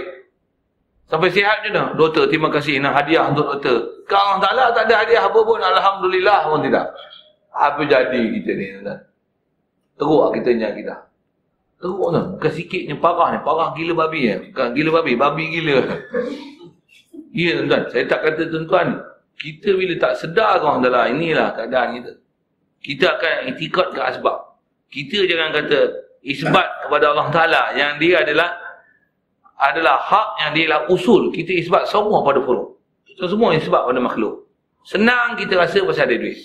Sampai sihat je dah. Doktor, terima kasih. Nak hadiah untuk doktor. Kalau tak lah, tak ada hadiah apa pun. Alhamdulillah pun tidak. Apa jadi kita ni? Teruk lah kita nyak kita. Teruk tu. Bukan sikitnya parah ni. Parah gila babi ya. Bukan gila babi. Babi gila. Ya tuan-tuan. Saya tak kata tuan-tuan. Kita bila tak sedar kau adalah inilah keadaan kita. Kita akan itikad ke asbab. Kita jangan kata isbat kepada Allah Ta'ala yang dia adalah adalah hak yang dia adalah usul. Kita isbat semua pada furu. Itu semua isbat pada makhluk. Senang kita rasa pasal ada duit.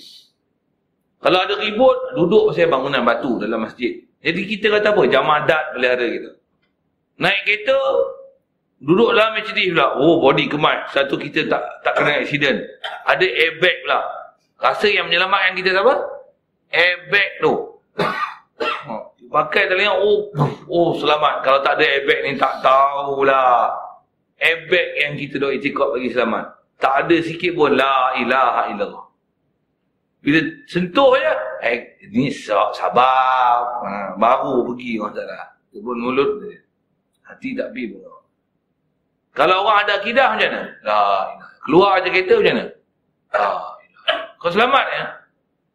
Kalau ada ribut duduk pasal bangunan batu dalam masjid. Jadi kita kata apa? Jamadat pelihara kita. Naik kereta duduk dalam masjid pula. Oh body kemat satu kita tak tak kena accident. Ada airbag pula. Rasa yang menyelamatkan kita apa airbag tu Pakai telinga, oh, oh selamat. Kalau tak ada airbag ni tak tahulah. Airbag yang kita dah itikot bagi selamat. Tak ada sikit pun la ilaha illallah. Bila sentuh je, eh, ni sabar. Ha, baru pergi orang tak. Kebun mulut dia. Hati tak pergi pun. Kalau orang ada akidah macam mana? La ilaha. Keluar je kereta macam mana? La ilaha. Kau selamat ya?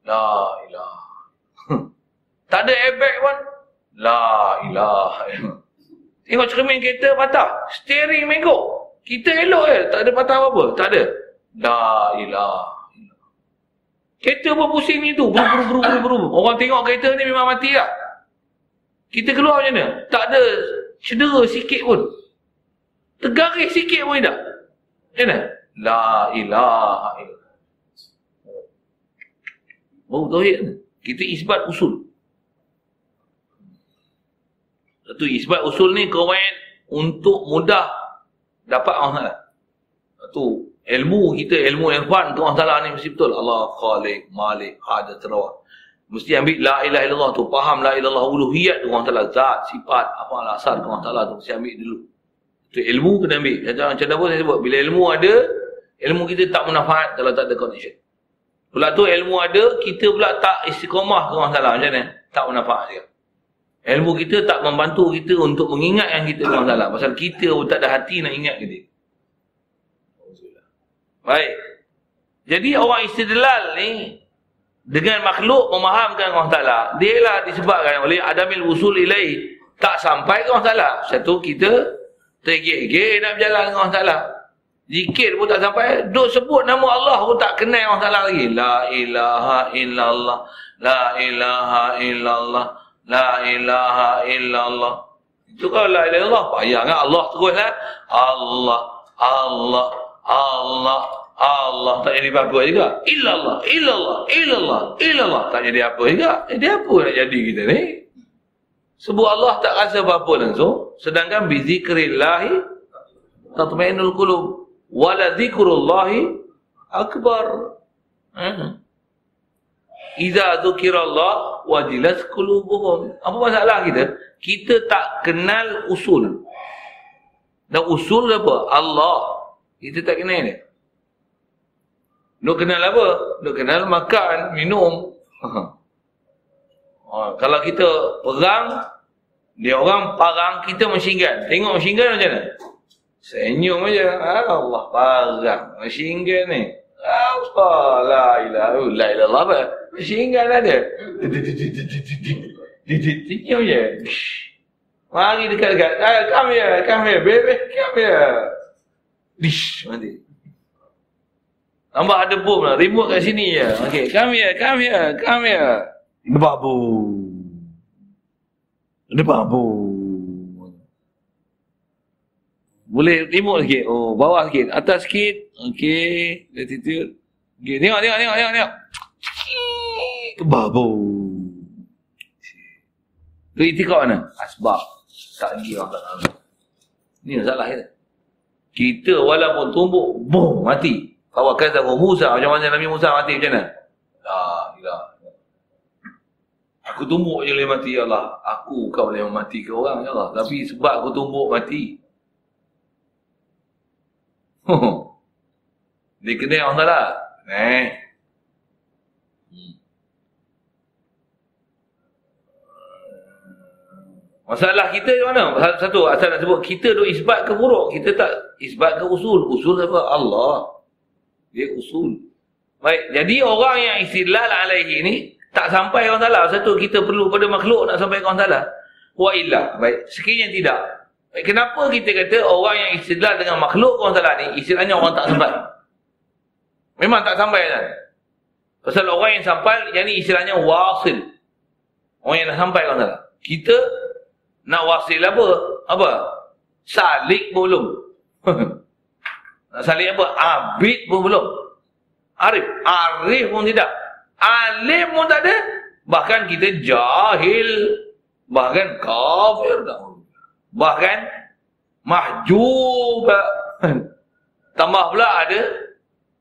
La ilaha. Tak ada airbag pun? La ilaha. Tengok cermin kereta patah. Steering mengkok. Kita elok je. Tak ada patah apa-apa. Tak ada. La ilaha. Kereta pun pusing ni tu. Buru, buru, buru, buru, buru. Orang tengok kereta ni memang mati tak? Kita keluar macam mana? Tak ada cedera sikit pun. Tergaris sikit pun tak? Macam mana? La ilaha illallah. Oh, tauhid Kita isbat usul. Satu isbat usul ni kawan untuk mudah dapat Allah. Satu ilmu kita, ilmu irfan tu Allah Ta'ala ni mesti betul. Allah Khalik, Malik, Hadir, Terawat. Mesti ambil la ilaha illallah tu. Faham la ilaha uluhiyat tu Allah Ta'ala. Zat, sifat, apa lah asal tu Allah Ta'ala tu. Mesti ambil dulu. Itu ilmu kena ambil. Macam, macam apa saya sebut. Bila ilmu ada, ilmu kita tak menafaat kalau tak ada connection. Pula tu ilmu ada, kita pula tak istiqomah ke Allah Ta'ala. Macam mana? Tak menafaat dia. Ilmu kita tak membantu kita untuk mengingat yang kita Allah Ta'ala. Pasal kita pun tak ada hati nak ingat kita. Baik. Jadi orang istidlal ni dengan makhluk memahamkan Allah Taala, dia lah disebabkan oleh adamil usul ilai tak sampai ke Allah Taala. Satu kita tergigit nak berjalan dengan Allah Taala. Zikir pun tak sampai, duk sebut nama Allah pun tak kenal Allah Taala lagi. La ilaha illallah, la ilaha illallah, la ilaha illallah. Itu kalau la ilaha illallah, payah kan Allah teruslah. Allah, Allah, Allah, Allah tak jadi apa-apa juga. Illallah, illallah, illallah, illallah. Tak jadi apa juga. Jadi apa nak jadi kita ni? Sebab Allah tak rasa apa-apa langsung. Sedangkan bizikrillahi tatmainul qulub. Wala zikrullahi akbar. Hmm. Iza dzukirallah wajilat qulubuhum. Apa masalah kita? Kita tak kenal usul. Dan usul apa? Allah. Kita tak kenal dia. Lu kenal apa? Lu kenal makan, minum. ha, kalau kita perang, dia orang parang kita mesin Tengok mesin macam mana? Senyum aja. Ah, Allah parang mesin ni. La ilaha la ilaha apa? Mesin ada. Senyum je. Mari dekat-dekat. Ah, come here, come here, baby, come here. Dish, mati. Nampak ada bom lah. Remote kat sini je. Okay. Come here. Come here. Come here. Ada babu. Ada babu. Boleh remote sikit. Oh, bawah sikit. Atas sikit. Okay. Latitude. Okay. Tengok, tengok, tengok, tengok. tengok. Babu. Tu itikak mana? Asbab. Tak lagi orang tak tahu. Ni masalah kita. Kita walaupun tumbuk, boom, mati. Bawa kata Musa macam mana Nabi Musa mati macam mana? La ilah. Aku tumbuk je boleh mati ya Allah. Aku kau boleh mati ke orang ya Allah. Tapi sebab aku tumbuk mati. Dia kena orang tak lah. Eh. Masalah kita di mana? Satu, asal nak sebut, kita duk isbat ke buruk. Kita tak isbat ke usul. Usul apa? Allah. Dia usul. Baik, jadi orang yang istilal alaihi ni tak sampai orang salah. Satu kita perlu pada makhluk nak sampai orang salah. Wa illa. Baik, sekiranya tidak. Kenapa kita kata orang yang istilal dengan makhluk orang salah ni istilahnya orang tak sampai. Memang tak sampai kan? Pasal orang yang sampai ni istilahnya wasil. Orang yang nak sampai orang salah. Kita nak wasil apa? Apa? Salik belum. Nak salih apa? Abid pun belum. Arif. Arif pun tidak. Alim pun tak ada. Bahkan kita jahil. Bahkan kafir. Bahkan mahjub. Tambah pula ada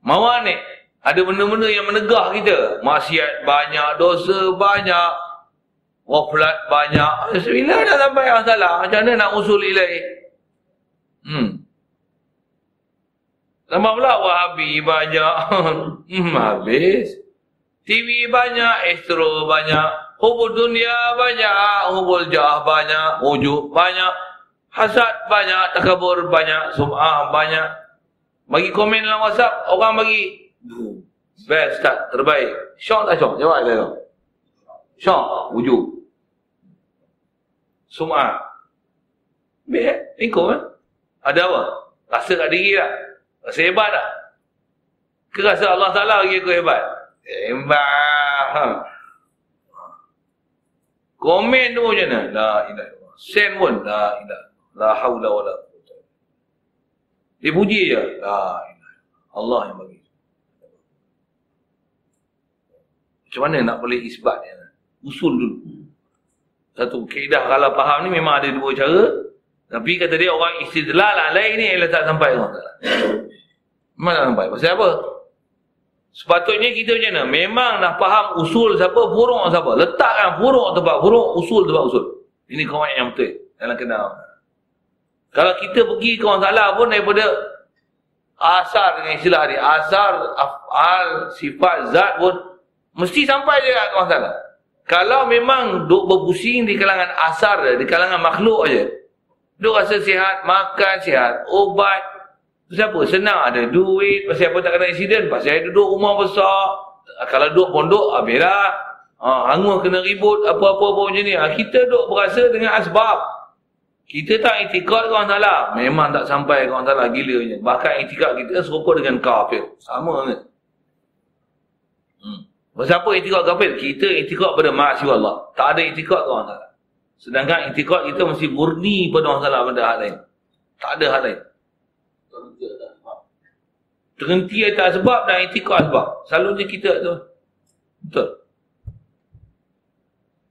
mawanik. Ada benda-benda yang menegah kita. Maksiat banyak, dosa banyak. Waflat banyak. Bila dah sampai yang salah? Macam mana nak usul ilaih? Hmm. Tambah pula Wahabi banyak. hmm, habis. TV banyak, Astro banyak. Hubul dunia banyak, hubul jah banyak, wujud banyak. Hasad banyak, takabur banyak, sum'ah banyak. Bagi komen dalam WhatsApp, orang bagi. Best tak, terbaik. Syok tak syok? Jawab saya. Syok, wujud. Sum'ah. Best, ikut kan? Ada apa? Rasa kat diri tak? Rasa hebat tak? Ke rasa Allah Ta'ala bagi aku hebat? Hebat. Ha. Komen tu macam mana? La ilah. Send pun. La ilah. La hawla wa la Dia puji je. La ilah. Allah yang bagi. Macam mana nak boleh isbat dia? Usul dulu. Satu keedah kalau faham ni memang ada dua cara. Tapi kata dia orang istidlal lain ni ialah tak sampai. Mana sampai? Pasal apa? Sepatutnya kita macam mana? Memang nak faham usul siapa, furuk siapa. Letakkan furuk tempat furuk, usul tempat usul. Ini kawan yang betul. Dalam kenal. Kalau kita pergi ke orang salah pun daripada asar dengan istilah ni. Asar, af'al, sifat, zat pun mesti sampai je kat orang salah. Kalau memang duk berpusing di kalangan asar, di kalangan makhluk aja. Duk rasa sihat, makan sihat, obat, Pasal apa? Senang ada duit. Pasal apa tak kena insiden? Pasal saya duduk rumah besar. Kalau duduk pondok, habislah. Ha, hangus kena ribut, apa-apa macam ni. Ha, kita duduk berasa dengan asbab. Kita tak itikad ke orang salah. Memang tak sampai ke orang salah. Gila je. Bahkan itikad kita serupa dengan kafir. Sama kan? Hmm. Pasal apa itikad kafir? Kita itikad pada masyarakat Allah. Tak ada itikad ke orang salah. Sedangkan itikad kita mesti murni pada orang salah pada hal lain. Tak ada hal lain. Terhenti atas sebab dan itikad sebab. Selalunya kita tu. Betul.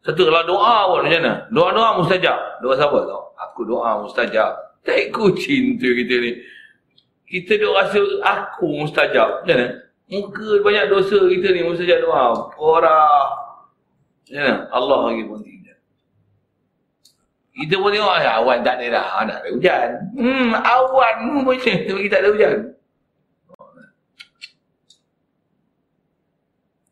Satu kalau doa pun macam mana? Doa-doa mustajab. Doa siapa tau? Aku doa mustajab. Tak ikut cinta kita ni. Kita duk rasa aku mustajab. Macam mana? Muka banyak dosa kita ni mustajab doa. Korah. Macam mana? Allah lagi pun tidak. Kita pun tengok, awan tak ada dah. Nak ada hujan. Hmm, awan pun macam tu. Kita ada hujan.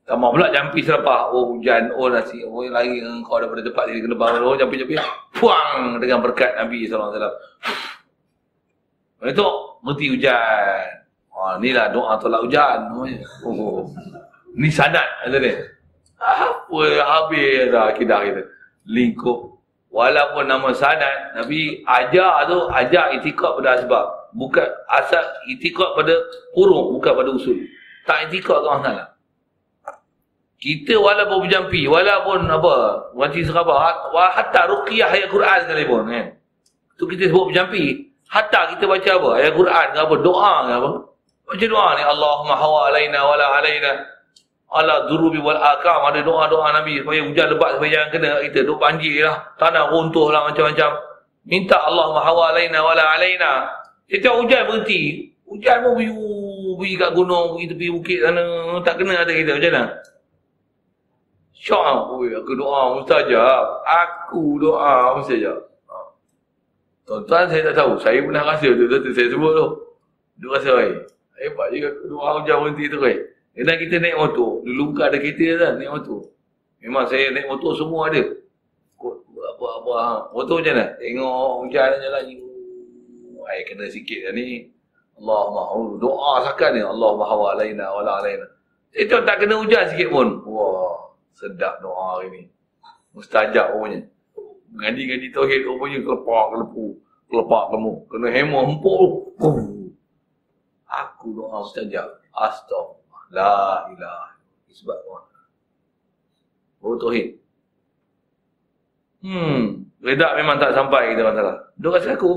Tambah pula jampi selepas. Oh hujan. Oh nasi. Oh lari kau daripada tempat sini kena bangun. Oh jampi-jampi. Puang dengan berkat Nabi SAW. Lepas itu mesti hujan. Oh, inilah doa tolak hujan. Oh, ni sadat. Kata dia. Apa habis dah akidah kita. Lingkup. Walaupun nama sadat. Tapi ajar tu ajar itikad pada sebab. Bukan asal itikad pada huruf. Bukan pada usul. Tak itikad tu orang salah. Kita walaupun berjampi, walaupun apa, wajib serabah, hatta ruqiyah ayat Quran sekalipun kan. Tu kita sebut berjampi. Hatta kita baca apa? Ayat Quran ke apa? Doa ke apa? Baca doa ni. Allahumma hawa alaina wala alaina. Ala durubi wal akam. Ada doa-doa Nabi supaya hujan lebat supaya jangan kena kita. Duk banjir lah. Tanah runtuh lah macam-macam. Minta Allahumma hawa alaina wala alaina. Setiap hujan berhenti. Hujan pun pergi kat gunung, pergi tepi bukit sana. Tak kena ada kita. Macam mana? Syok Oi, aku doa mustajab. Aku doa mustajab. Ha. Tuan-tuan saya tak tahu. Saya pernah rasa tu. tu saya sebut tu. Dia rasa oi. Hebat juga aku doa hujan berhenti tu oi. Dan kita naik motor. Dulu bukan ada kereta kan naik motor. Memang saya naik motor semua ada. Apa-apa. Ha. Motor macam mana? Tengok hujan jalan ni. Ay, kena sikit lah ni. Allah mahu doa sakan ni. Allah mahu alaina wala alaina. Itu tak kena hujan sikit pun. Wah. Sedap doa hari ni. Mustajab punya. Ngaji-ngaji tauhid rupanya kelepak kelepu. Kelepak kemu. Kena hema empuk. Aku doa mustajab. Astaghfirullah. La ilah. Sebab doa. Oh tauhid. Hmm. Redak memang tak sampai kita masalah. Dia rasa aku.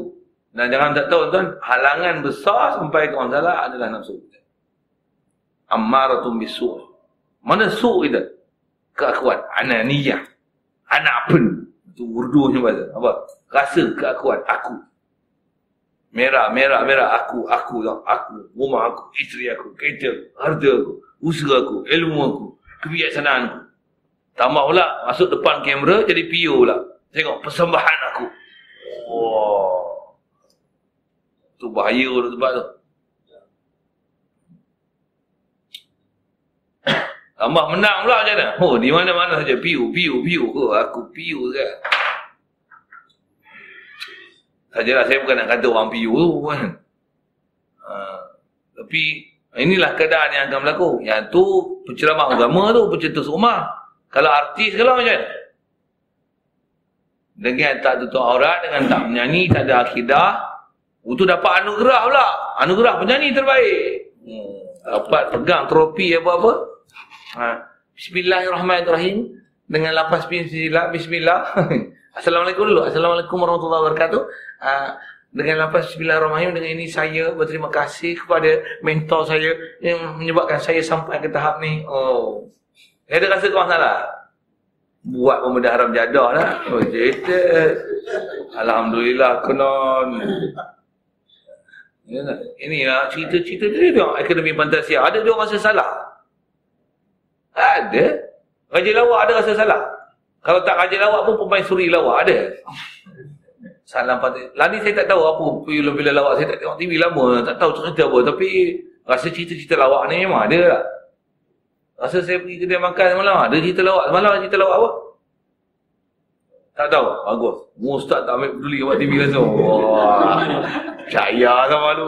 Dan jangan tak tahu tuan. Halangan besar sampai ke masalah adalah nafsu. Ammaratun bisuh. Mana suh kita? Keakuan ananiyah anak pun itu urdu macam mana apa? Rasa keakuan aku. Merah merah merah. Aku aku aku rumah aku isteri aku kereta harta aku usaha aku ilmu aku kebijaksanaan aku. Tambah pula masuk depan kamera jadi PO pula. Tengok persembahan aku. Wah. Tu bahaya tu tempat tu Tambah menang pula macam mana? Oh, di mana-mana saja. Piu, piu, piu. Oh, aku piu kan. Sajalah saya bukan nak kata orang piu tu kan. Ha, tapi inilah keadaan yang akan berlaku. Yang tu penceramah agama tu, pencetus rumah. Kalau artis kalau macam mana? Dengan tak tutup aurat, dengan tak menyanyi, tak ada akidah. Itu dapat anugerah pula. Anugerah penyanyi terbaik. Hmm. Dapat pegang trofi apa-apa. Ha. Bismillahirrahmanirrahim. Dengan lapas bismillah. Bismillah. Assalamualaikum dulu. Assalamualaikum warahmatullahi wabarakatuh. Ha. Dengan lapas bismillahirrahmanirrahim. Dengan ini saya berterima kasih kepada mentor saya yang menyebabkan saya sampai ke tahap ni. Oh. Saya ada rasa kau salah. Buat pemuda haram jadah lah. Oh, cerita. Alhamdulillah, kenon. Inilah cerita-cerita dia tengok Akademi Pantasia. Ada dia rasa salah. Ada. Raja lawak ada rasa salah. Kalau tak raja lawak pun pemain suri lawak ada. Salam pada. Lani saya tak tahu apa film-film lawak. Saya tak tengok TV lama. Tak tahu cerita apa. Tapi rasa cerita-cerita lawak ni memang ada lah. Rasa saya pergi kedai makan semalam. Ada cerita lawak. Semalam cerita lawak apa? Tak tahu. Bagus. Ustaz tak ambil peduli buat TV langsung. Wah. Percaya sama lu.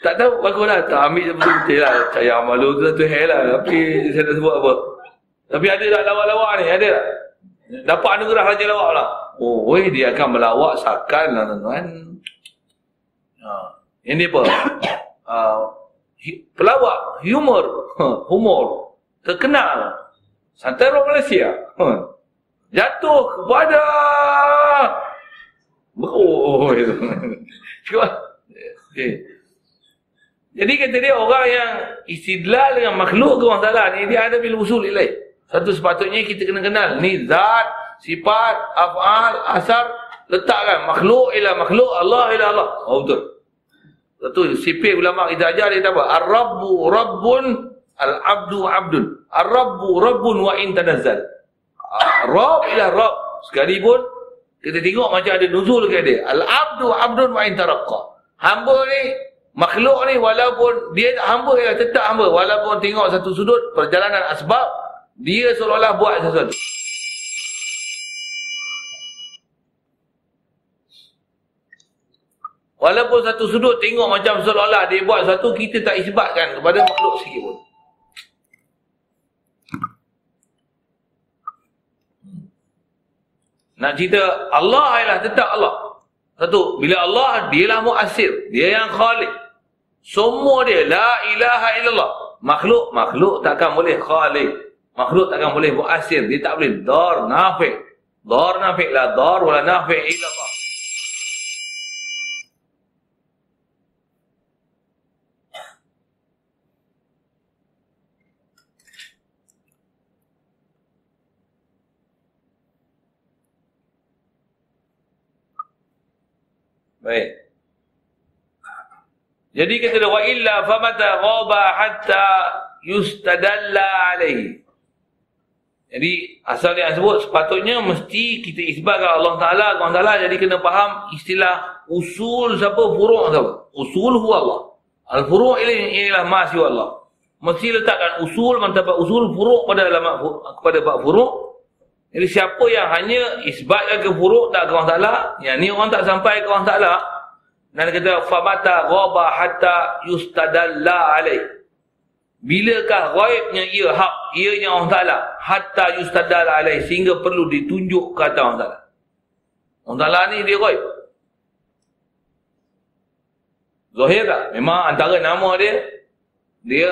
Tak tahu baguslah tak ambil je betul-betul lah. Saya malu tu satu hal lah. Tapi saya nak sebut apa. Tapi ada tak lawak-lawak ni? Ada tak? Dapat anugerah Raja Lawak lah. Oh, weh, dia akan melawak sakan lah tuan-tuan. Ha. Ini apa? Uh, pelawak, humor. humor. Terkenal. Santero Malaysia. Ha. Jatuh kepada... Oh, itu. Cuba. Okay. Jadi kata dia orang yang istidlal dengan makhluk ke orang salah ni dia ada bil usul ilai. Satu sepatutnya kita kena kenal ni zat, sifat, af'al, asar letakkan makhluk ila makhluk, Allah ila Allah. Oh betul. Satu sipir ulama kita ajar dia apa? Ar-Rabbu Rabbun Al-Abdu Abdun. Ar-Rabbu Rabbun wa in tanazzal. Rabb ila Rabb. Sekalipun kita tengok macam ada nuzul ke dia. Al-Abdu Abdun wa in taraqqa. Hamba ni Makhluk ni walaupun dia hamba ya tetap hamba walaupun tengok satu sudut perjalanan asbab dia seolah-olah buat sesuatu. Walaupun satu sudut tengok macam seolah-olah dia buat sesuatu kita tak isbatkan kepada makhluk sikit pun. Nak cerita Allah ialah tetap Allah. Satu, bila Allah, dialah mu'asir. Dia yang khalik. Semua dia, la ilaha illallah. Makhluk, makhluk takkan boleh khalik. Makhluk takkan boleh mu'asir. Dia tak boleh dar, nafik. Dar, nafik lah. Dar, wala nafik illallah. Baik. Jadi kata dia wa illa famata ghaba hatta yustadalla alaihi. Jadi asal dia sebut sepatutnya mesti kita isbatkan Allah Taala Allah Taala jadi kena faham istilah usul siapa furu' siapa. Usul huwa Allah. Al furu' ini ialah ma Allah. Mesti letakkan usul mantap usul furu' pada dalam kepada bab furu' Jadi siapa yang hanya isbatkan ke buruk tak ke Allah Ta'ala, yang ni orang tak sampai ke Allah Ta'ala, dan kata famata ghaba hatta yustadalla alaih. Bilakah ghaibnya ia hak, ianya Allah Ta'ala. Hatta yustadal alaih. Sehingga perlu ditunjuk kata Allah Ta'ala. Allah Ta'ala ni dia ghaib. Zahir tak? Memang antara nama dia. Dia.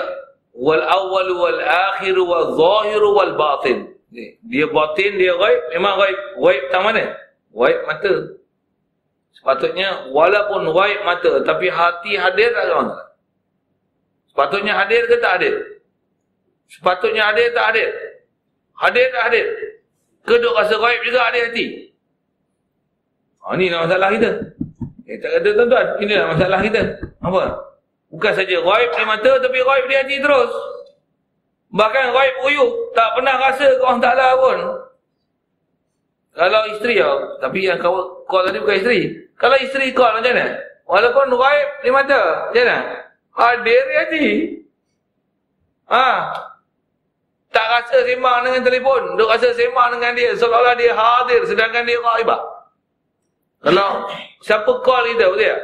Wal awal wal akhir wal zahir wal batin. Dia batin, dia ghaib. Memang ghaib. Ghaib tak mana? Ghaib mata. Sepatutnya, walaupun gaib mata, tapi hati hadir tak kawan? Sepatutnya hadir ke tak hadir? Sepatutnya hadir tak hadir? Hadir tak hadir? Keduk rasa gaib juga hadir hati? Ha, ini lah masalah kita. Eh, tak kata tuan-tuan, inilah masalah kita. Apa? Bukan saja gaib di mata, tapi gaib di hati terus. Bahkan gaib uyuk. Tak pernah rasa ke Allah Ta'ala pun. Kalau isteri ya. Tapi yang kau call tadi bukan isteri. Kalau isteri call macam mana? Walaupun gaib di mata. Macam mana? Hadir di hati. Ha. rasa sembang dengan telefon. Duk rasa sembang dengan dia. Seolah-olah dia hadir sedangkan dia ghaibah. Kalau siapa call kita betul tak?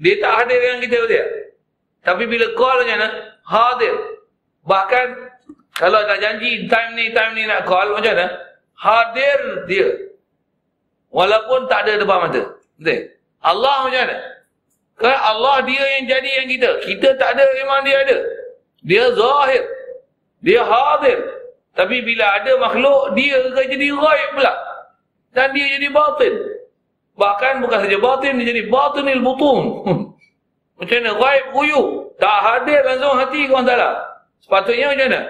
Dia tak hadir dengan kita betul tak? Tapi bila call macam mana? Hadir. Bahkan kalau nak janji time ni, time ni nak call macam mana? Hadir dia. Walaupun tak ada depan mata. Betul? Allah macam mana? Kan Allah dia yang jadi yang kita. Kita tak ada memang dia ada. Dia zahir. Dia hadir. Tapi bila ada makhluk, dia akan jadi ghaib pula. Dan dia jadi batin. Bahkan bukan saja batin, dia jadi batinil butun. macam mana? Ghaib kuyu. Tak hadir langsung hati orang tak Sepatutnya macam mana?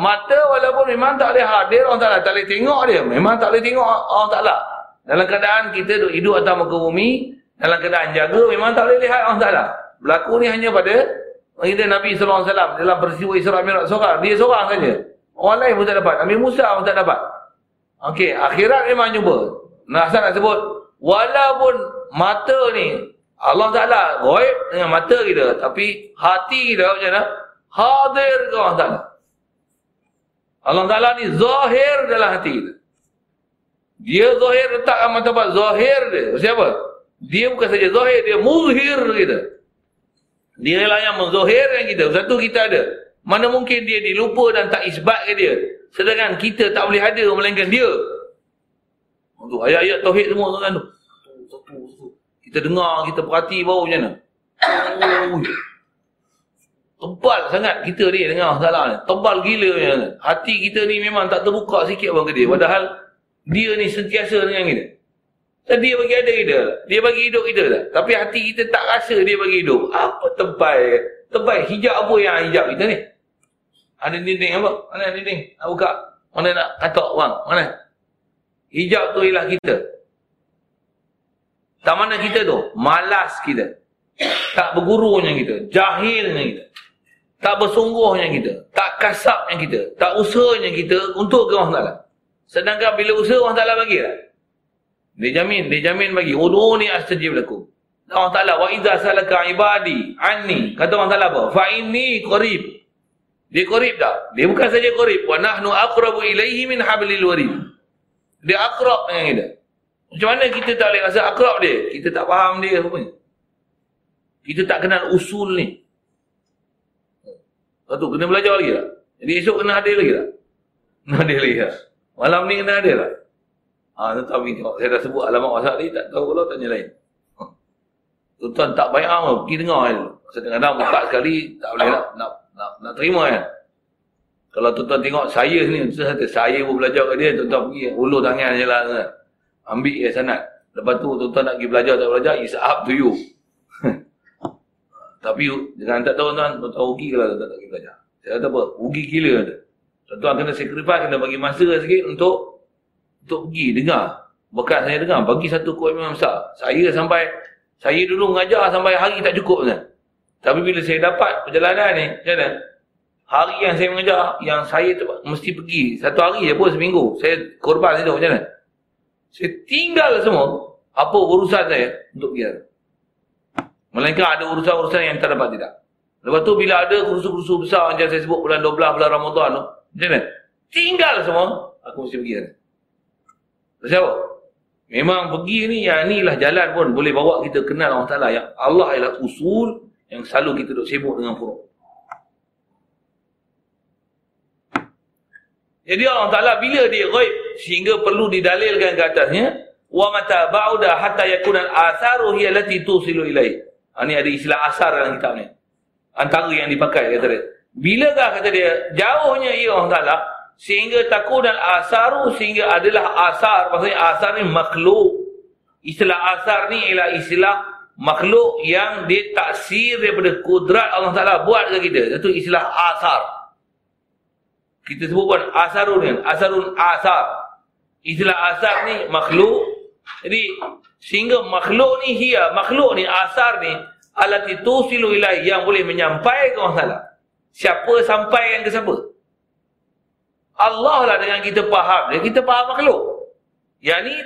Mata walaupun memang tak boleh hadir, orang tak tak boleh tengok dia. Memang tak boleh tengok orang tak Dalam keadaan kita hidup atas muka bumi, dalam keadaan jaga, memang tak boleh lihat orang tak Berlaku ni hanya pada Baginda Nabi SAW dalam peristiwa Isra Mi'raj seorang. Dia seorang saja. Orang lain pun tak dapat. Nabi Musa pun tak dapat. Okey, akhirat memang jumpa. Nasa nak sebut, walaupun mata ni, Allah Ta'ala goib dengan mata kita. Tapi hati kita macam mana? Hadir ke Allah Ta'ala. Allah Ta'ala ni zahir dalam hati kita. Dia zahir letakkan mata zahir dia. Siapa? Dia bukan saja zahir, dia muzhir kita. Dia lah yang menzohirkan kita. Satu kita ada. Mana mungkin dia dilupa dan tak isbatkan dia. Sedangkan kita tak boleh ada melainkan dia. Untuk ayat-ayat tauhid semua tuan tu. Kita dengar, kita perhati bau macam mana. Tebal sangat kita ni dengar salah ni. Tebal gila mana. Hati kita ni memang tak terbuka sikit pun ke dia. Padahal dia ni sentiasa dengan kita. Dan dia bagi ada kita. Dia bagi hidup kita tak? Tapi hati kita tak rasa dia bagi hidup. Apa tebal? Tebal hijab apa yang hijab kita ni? Ada dinding apa? Mana dinding? Nak buka? Mana nak katok bang? Mana? Hijab tu ialah kita. Tak mana kita tu? Malas kita. Tak bergurunya kita. Jahilnya kita. Tak bersungguhnya kita. Tak kasapnya kita. Tak usahanya kita untuk ke Ta'ala. Sedangkan bila usaha Allah Ta'ala bagi lah. Dia jamin, dia jamin bagi. Udhuni astajib lakum. Allah Ta'ala, wa idha salaka ibadi anni. Kata Allah Ta'ala apa? Fa inni qarib. Dia qarib tak? Dia bukan saja qarib. Wa nahnu aqrabu ilaihi min hablil warid. Dia akrab dengan kita. Macam mana kita tak boleh rasa akrab dia? Kita tak faham dia apa ni. Kita tak kenal usul ni. Satu, kena belajar lagi tak? Jadi esok kena hadir lagi tak? Kena hadir lagi tak? Malam ni kena hadir tak? Ha, tetapi tengok, saya dah sebut alamat WhatsApp ni, tak tahu kalau tanya lain. Tuan-tuan tak baik amat, pergi dengar kan. Kadang-kadang buka sekali, tak boleh nak, nak, nak, nak terima kan. Kalau tuan-tuan tengok saya ni, saya, saya pun belajar ke dia, tuan-tuan pergi, ulur tangan je lah. Kan. Ambil ya sanat. Lepas tu, tuan-tuan nak pergi belajar, tak belajar, it's up to you. Tapi, jangan tak tahu tuan, tuan-tuan rugi kalau tuan-tuan tak pergi belajar. Saya kata apa? Rugi gila. Tuan-tuan kena sacrifice, kena bagi masa sikit untuk untuk pergi dengar. Bekas saya dengar, bagi satu komitmen besar. Saya sampai, saya dulu mengajar sampai hari tak cukup. Kan? Tapi bila saya dapat perjalanan ni, macam mana? Hari yang saya mengajar, yang saya mesti pergi. Satu hari je pun seminggu. Saya korban itu macam mana? Saya tinggal semua apa urusan saya untuk pergi. Melainkan ada urusan-urusan yang tak dapat tidak. Lepas tu bila ada kursus-kursus besar macam saya sebut bulan 12, bulan Ramadan tu. Macam mana? Tinggal semua, aku mesti pergi. Siapa? Memang pergi ni, yang inilah jalan pun boleh bawa kita kenal Allah Ta'ala. Yang Allah ialah usul yang selalu kita duduk sibuk dengan furuk. Jadi Allah Ta'ala bila dia ghaib sehingga perlu didalilkan ke atasnya wa mata ba'uda hatta yakuna al-atharu hiya allati tusilu ilai. Ha, ini ada istilah asar dalam kitab ni. Antara yang dipakai kata dia. Bilakah kata dia jauhnya ia Allah Ta'ala sehingga takut dan asaru sehingga adalah asar. Maksudnya asar ni makhluk. Istilah asar ni ialah istilah makhluk yang dia taksir daripada kudrat Allah Ta'ala buat ke kita. Itu istilah asar. Kita sebut pun asarun kan asarun asar. Istilah asar ni makhluk. Jadi sehingga makhluk ni hia makhluk ni asar ni alati tusilu ilai yang boleh menyampaikan Allah Ta'ala siapa sampai yang ke siapa Allah lah dengan kita faham dia. Kita faham makhluk. Yang ni,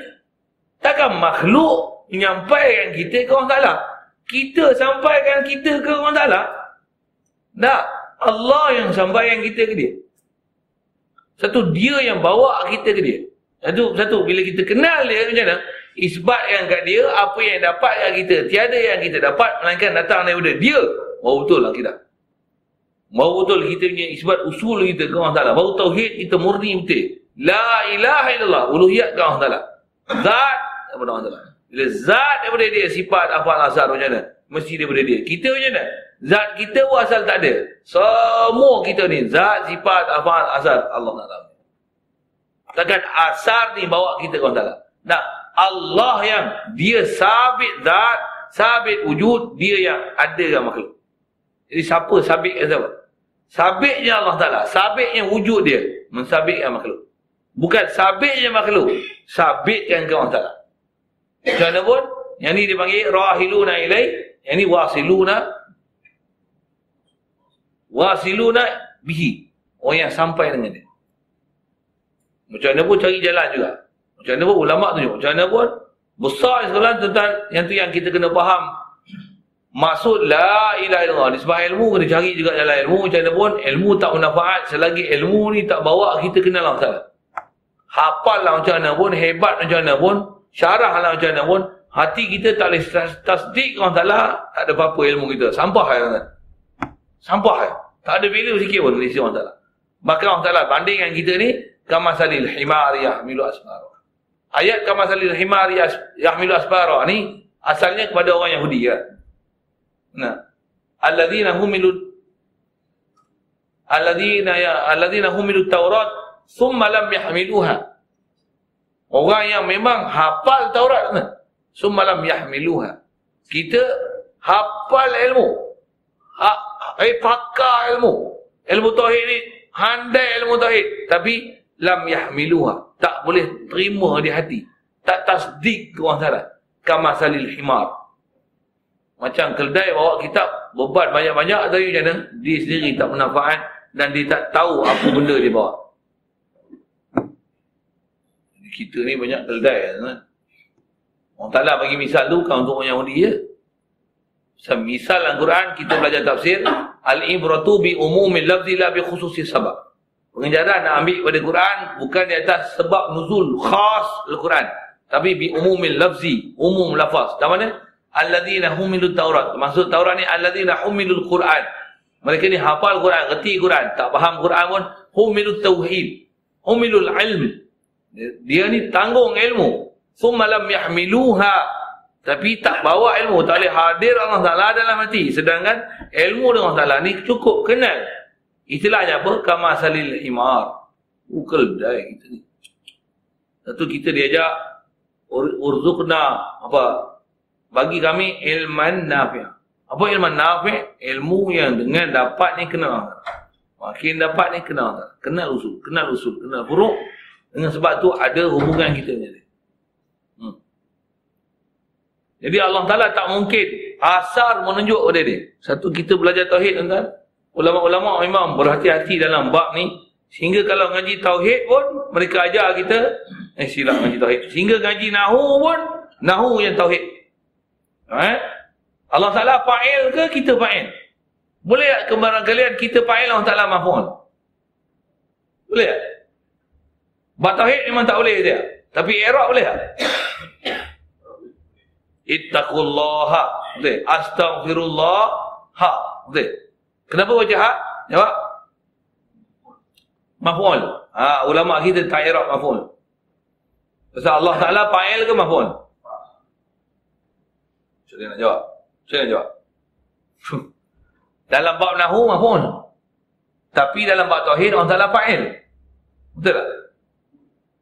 takkan makhluk menyampaikan kita ke orang Ta'ala. Kita sampaikan kita ke orang Ta'ala. Tak. Allah yang sampaikan kita ke dia. Satu, dia yang bawa kita ke dia. Satu, satu bila kita kenal dia macam mana? Isbat yang kat dia, apa yang dapat kat kita. Tiada yang kita dapat, melainkan datang daripada dia. Baru betul lah kita. Baru betul kita punya isbat usul kita ke Allah Ta'ala. Baru tauhid kita murni betul. La ilaha illallah. Uluhiyat ke Allah Ta'ala. Zat daripada Allah Ta'ala. Bila zat daripada dia, sifat apa asal macam mana? Mesti daripada dia. Kita macam mana? Zat kita pun asal tak ada. Semua kita ni, zat, sifat, apa asal Allah Ta'ala. Takkan asar ni bawa kita ke Allah Ta'ala. Nah, Allah yang dia sabit zat, sabit wujud, dia yang ada dalam makhluk. Jadi siapa sabit yang siapa? Sabitnya Allah Ta'ala. Sabitnya wujud dia. Mensabitkan makhluk. Bukan sabitnya makhluk. Sabitkan ke Allah Ta'ala. Macam mana pun, yang ni dipanggil rahiluna ilai, yang ni wasiluna wasiluna bihi. Orang yang sampai dengan dia. Macam mana pun cari jalan juga. Macam mana pun ulama tunjuk. Macam mana pun besar sekalian tentang yang tu yang kita kena faham. Maksud la ilaha illallah. Disebab ilmu kena cari juga jalan ilmu. Macam mana pun ilmu tak bermanfaat selagi ilmu ni tak bawa kita kenal Allah Ta'ala. Hafal lah macam mana pun, hebat macam mana pun, syarah lah macam mana pun, hati kita tak boleh tasdik Allah Ta'ala, tak ada apa-apa ilmu kita. Sampah kan? Sampah kan? Tak ada value sikit pun dari Allah Ta'ala. Maka Allah Ta'ala bandingkan kita ni, kama salil himar yahmilu asmara. Ayat kama salil himar yahmilu asmara ni asalnya kepada orang Yahudi ya. Alladzina humilu Alladzina ya alladzina humilu Taurat thumma lam yahmiluha. Orang yang memang hafal Taurat ni, thumma lam yahmiluha. Kita hafal ilmu. Ha, eh pakar ilmu. Ilmu tauhid ni handai ilmu tauhid tapi lam yahmiluha tak boleh terima di hati tak tasdik orang salah kama salil himar macam keldai bawa kitab beban banyak-banyak tapi macam mana? Dia sendiri tak bermanfaat dan dia tak tahu apa benda dia bawa. Kita ni banyak keldai kan? orang taklah bagi misal tu bukan untuk orang Yahudi ya? Misal Al-Quran kita belajar tafsir al-ibratu bi umumil lafzi la bi khususi sabab. Pengejaran nak ambil pada Quran bukan di atas sebab nuzul khas Al-Quran tapi bi umumil lafzi umum lafaz. Dan mana alladzina humilut taurat. Maksud taurat ni alladzina humilul Quran. Mereka ni hafal Quran reti Quran. Tak faham Quran pun humilut tauhid. Humilul ilm. Dia ni tanggung ilmu. Thumma lam yahmiluha. Tapi tak bawa ilmu. Tak boleh hadir Allah Taala dalam hati. Sedangkan ilmu dengan Taala ni cukup kenal. Istilahnya apa? Kama salil himar. Ukul dai kita ni. Satu kita diajak ur urzukna. Apa? Bagi kami ilman nafi'. Apa ilman nafi'? Ilmu yang dengan dapat ni kenal. Makin dapat ni kenal. Kenal usul, kenal usul, kenal furuk. Dengan sebab tu ada hubungan kita ni. Hmm. Jadi Allah Ta'ala tak mungkin asar menunjuk pada dia. Satu kita belajar tauhid tuan-tuan ulama-ulama memang berhati-hati dalam bab ni sehingga kalau ngaji tauhid pun mereka ajar kita eh silap ngaji tauhid sehingga ngaji nahu pun nahu yang tauhid eh Allah Taala fa'il ke kita fa'il boleh tak kembaran kalian kita fa'il Allah Taala maf'ul boleh tak bab tauhid memang tak boleh dia tapi i'rab boleh tak ittaqullaha boleh astaghfirullah ha boleh Kenapa baca hak? Jawab. Maf'ul. Ha, ulama kita tak irab maf'ul. Pasal Allah Ta'ala fa'il ke maf'ul? Saya nak jawab. Saya nak jawab. dalam bab nahu maf'ul. Tapi dalam bab tauhid Allah Ta'ala fa'il. Betul tak?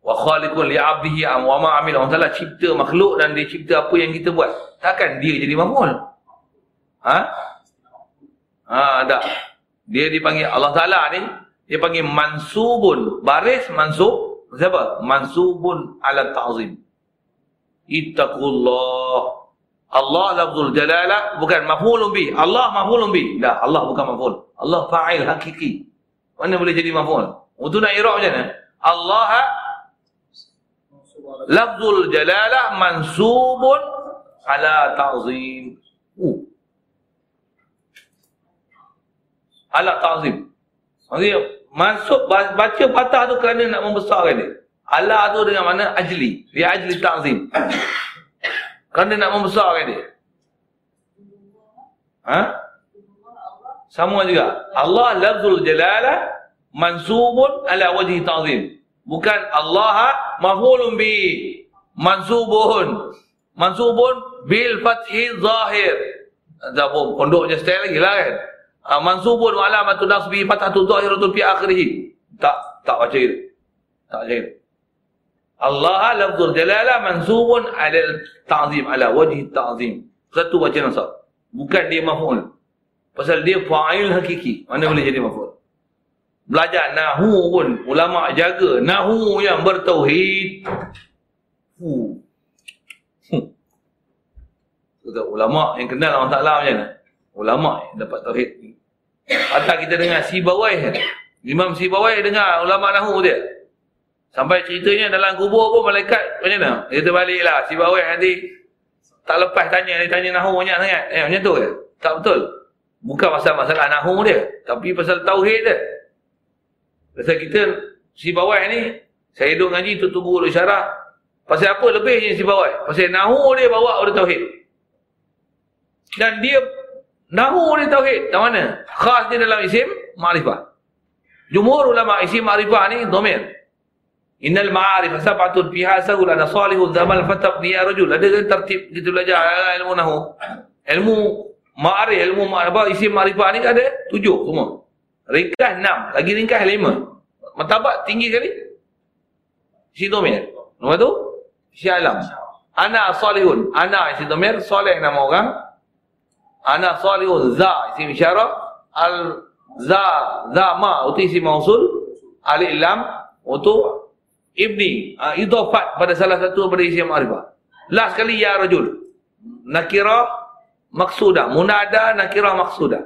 Wa khaliqun li'abdihi am wa ma amil Allah Ta'ala cipta makhluk dan dia cipta apa yang kita buat. Takkan dia jadi maf'ul? Ha? Ha, dah. Dia dipanggil Allah Ta'ala ni, dia panggil mansubun. Baris mansub. Siapa? Mansubun ala ta'zim. Ittaqullah. Allah lafzul jalalah bukan maf'ulun bi. Allah maf'ulun bi. Tak, Allah bukan maf'ul. Allah fa'il hakiki. Mana boleh jadi maf'ul? Untuk nak iraq macam mana? Allah lafzul jalalah mansubun ala ta'zim. Uh, ala ta'zim. Maksudnya Masuk baca patah tu kerana nak membesarkan dia. Allah tu dengan mana? Ajli. Dia ajli ta'zim. Kerana nak membesarkan dia. Ha? Sama juga. Allah lafzul jalala mansubun ala wajhi ta'zim. Bukan Allah maf'ulun bi mansubun. Mansubun bil fathi zahir. Tak apa, pondoknya style lagi lah kan. Uh, mansubun wa alamatu nasbi fathatu zahiratun fi akhirih. Tak tak baca itu. Tak baca itu. Allah lafzul jalala mansubun ala ta'zim ala wajhi ta'zim. Satu baca nasab. Bukan dia maf'ul. Pasal dia fa'il hakiki. Mana boleh jadi maf'ul? Belajar nahu pun ulama jaga nahu yang bertauhid. Hu. Kata ulama yang kenal Allah Taala macam mana? Ulama yang dapat tauhid. Atau kita dengar si bawai. Imam si bawai dengar ulama nahu dia. Sampai ceritanya dalam kubur pun malaikat macam mana? Dia terbaliklah si bawai nanti tak lepas tanya dia tanya nahu banyak sangat. Eh macam tu ke? Tak betul. Bukan pasal masalah nahu dia, tapi pasal tauhid dia. Pasal kita si bawah ni saya duduk ngaji tu tunggu dulu syarah. Pasal apa lebihnya si bawah? Pasal nahu dia bawa oleh tauhid. Dan dia nahu dia tauhid. Tak mana? Khas dia dalam isim ma'rifah. Jumhur ulama isim ma'rifah ni domir. Innal ma'arif sab'atun fiha sahul ana salihun zamal fatab dia rajul. Ada kan tertib kita belajar ilmu nahu. Ilmu ma'arif, ilmu ma'rifah, isim ma'rifah ni ada tujuh semua. Ringkas enam, lagi ringkas lima. Martabat tinggi kali. Si domir. Nombor tu? Si alam. Ana salihun. Ana si domir, soleh nama orang. Ana salihun, za isim isyarah. Al za, za ma, itu isim mausul. Alif lam, itu ibni uh, idhafat pada salah satu daripada isi ma'rifah. Last sekali ya rajul. Nakira maksuda munada nakira maksuda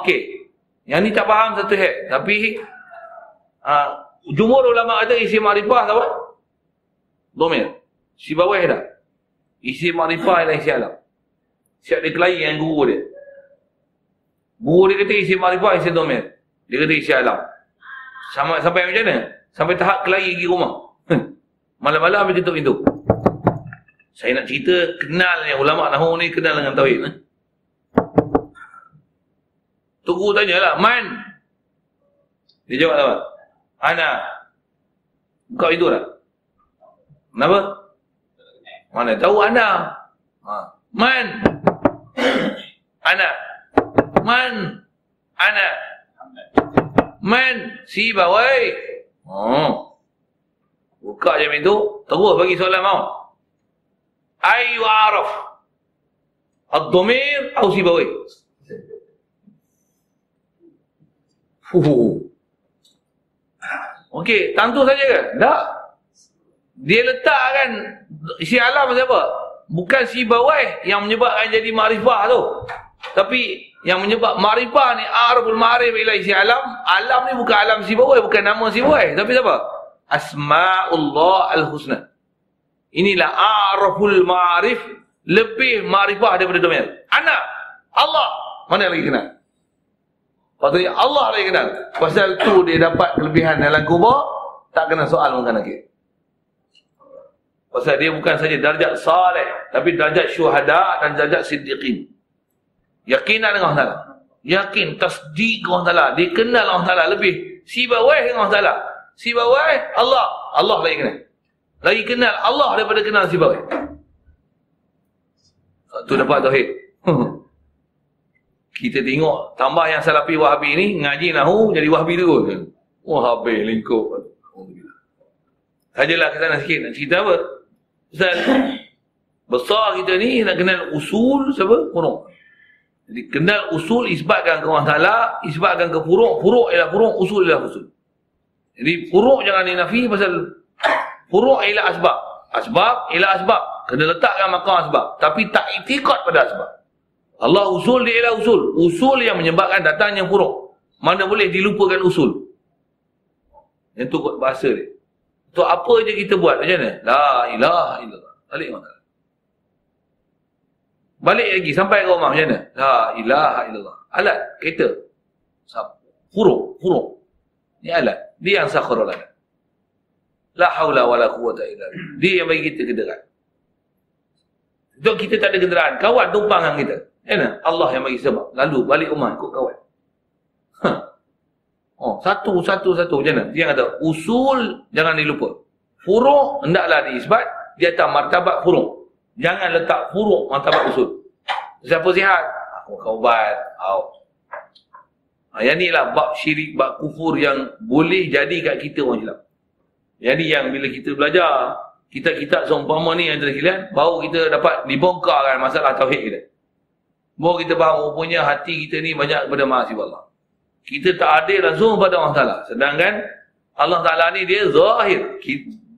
okey. Yang ni tak faham satu hal tapi uh, jumhur ulama ada isi ma'rifah apa domir. Si bawah dah. Isi ma'rifah ialah isi alam. Siap dia kelahi dengan guru dia. Guru dia kata isi ma'rifah isi domir. Dia kata isi alam. Sama sampai macam mana Sampai tahap kelahi pergi rumah. Malam-malam dia tutup pintu. Saya nak cerita kenal yang ulama Nahu ni kenal dengan Tauhid. Eh? Tunggu tanya lah. Man? Dia jawab apa? Ana. Buka pintu lah. Kenapa? Mana tahu Ana? Ha. Man? Ana. Man? Ana. Man? Si bawai. Oh. Buka je pintu, terus bagi soalan mau. Ayu araf. Ad-dhamir atau sibawi? Fuhu. Okey, tentu saja ke? Tak. Dia letakkan si alam siapa? Bukan si bawai yang menyebabkan jadi makrifah tu. Tapi yang menyebab ma'rifah ni arabul ma'rif ila isi alam alam ni bukan alam si bawah bukan nama si bawah. Tapi siapa? Asmaullah al-husna. Inilah araful ma'rif lebih ma'rifah daripada domir anak Allah. Mana lagi kenal? Patutnya Allah lagi kenal. Pasal tu dia dapat kelebihan dalam kubur tak kena soal mungkin lagi. Pasal dia bukan saja darjat saleh tapi darjat syuhada dan darjat siddiqin Yakinan dengan Allah Ta'ala. Yakin, tasdik Allah Ta'ala. Dikenal Allah Ta'ala lebih. Si bawah dengan Allah Ta'ala. Si bawah, Allah. Allah lagi kenal. Lagi kenal Allah daripada kenal si bawah. Tu dapat tauhid. Kita tengok tambah yang salafi wahabi ni ngaji nahu jadi wahabi tu. Wahabi lingkup. Sajalah ke sana sikit nak cerita apa? Ustaz, besar kita ni nak kenal usul siapa? Kurung. Jadi kenal usul isbatkan ke Ta'ala, isbatkan ke furuk, furuk ialah furuk, usul ialah usul. Jadi furuk jangan dinafi pasal furuk ialah asbab. Asbab ialah asbab. Kena letakkan makam asbab. Tapi tak itikad pada asbab. Allah usul dia ialah usul. Usul yang menyebabkan datangnya furuk. Mana boleh dilupakan usul. Yang tu bahasa dia. Tu apa je kita buat macam mana? La ilaha illallah. Balik mana? Balik lagi sampai ke rumah macam mana? La ilaha illallah. Alat kereta. Huruf, huruf. Ni alat. Dia yang sakharul alat. La haula wa la quwata illa. Dia yang bagi kita kenderaan. Untuk kita tak ada kenderaan, kawan tumpang dengan kita. Ya Allah yang bagi sebab. Lalu balik rumah ikut kawan. Ha. Oh, satu, satu, satu. Macam mana? Dia kata, usul jangan dilupa. Furuk, hendaklah diisbat. Dia tak martabat furuk. Jangan letak furuk martabat usul. Siapa sihat? Kau ubat. Oh. Ha, yang ni lah bab syirik, bab kufur yang boleh jadi kat kita orang silap. Jadi yang bila kita belajar, kita-kita seumpama ni yang terkilian, baru kita dapat dibongkarkan masalah tauhid kita. Baru kita faham rupanya hati kita ni banyak kepada mahasiswa Allah. Kita tak adil langsung pada Allah Ta'ala. Sedangkan Allah Ta'ala ni dia zahir.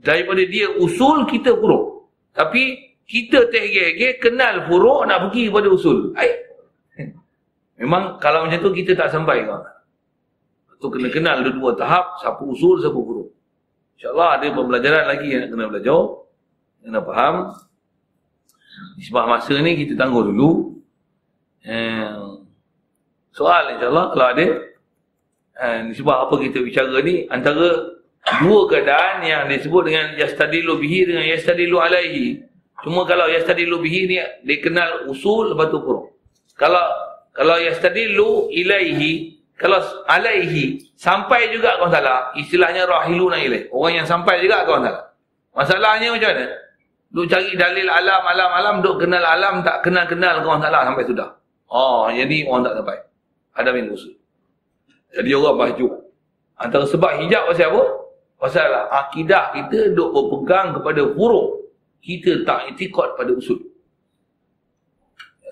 Daripada dia usul kita buruk. Tapi kita tehge kenal furuk nak pergi kepada usul. Ay. Memang kalau macam tu kita tak sampai. Tu kena kenal dua-dua tahap. Siapa usul, siapa furuk. InsyaAllah ada pembelajaran lagi yang kena belajar. Kena faham. Di sebuah masa ni kita tangguh dulu. Eh, soal insyaAllah kalau ada. Eh, di sebuah apa kita bicara ni. Antara dua keadaan yang disebut dengan yastadilu bihi dengan yastadilu alaihi. Cuma kalau yastadilu bihi ni dia kenal usul lepas tu pun. Kalau kalau yastadilu ilaihi kalau alaihi sampai juga kau salah istilahnya rahiluna ilaih orang yang sampai juga kau salah. Masalahnya macam mana? Duk cari dalil alam alam alam duk kenal alam tak kenal kenal kau salah sampai sudah. Oh jadi orang tak sampai. Ada min usul. Jadi orang baju. Antara sebab hijab pasal apa? Pasal akidah kita duk berpegang kepada huruf kita tak itikad pada usul.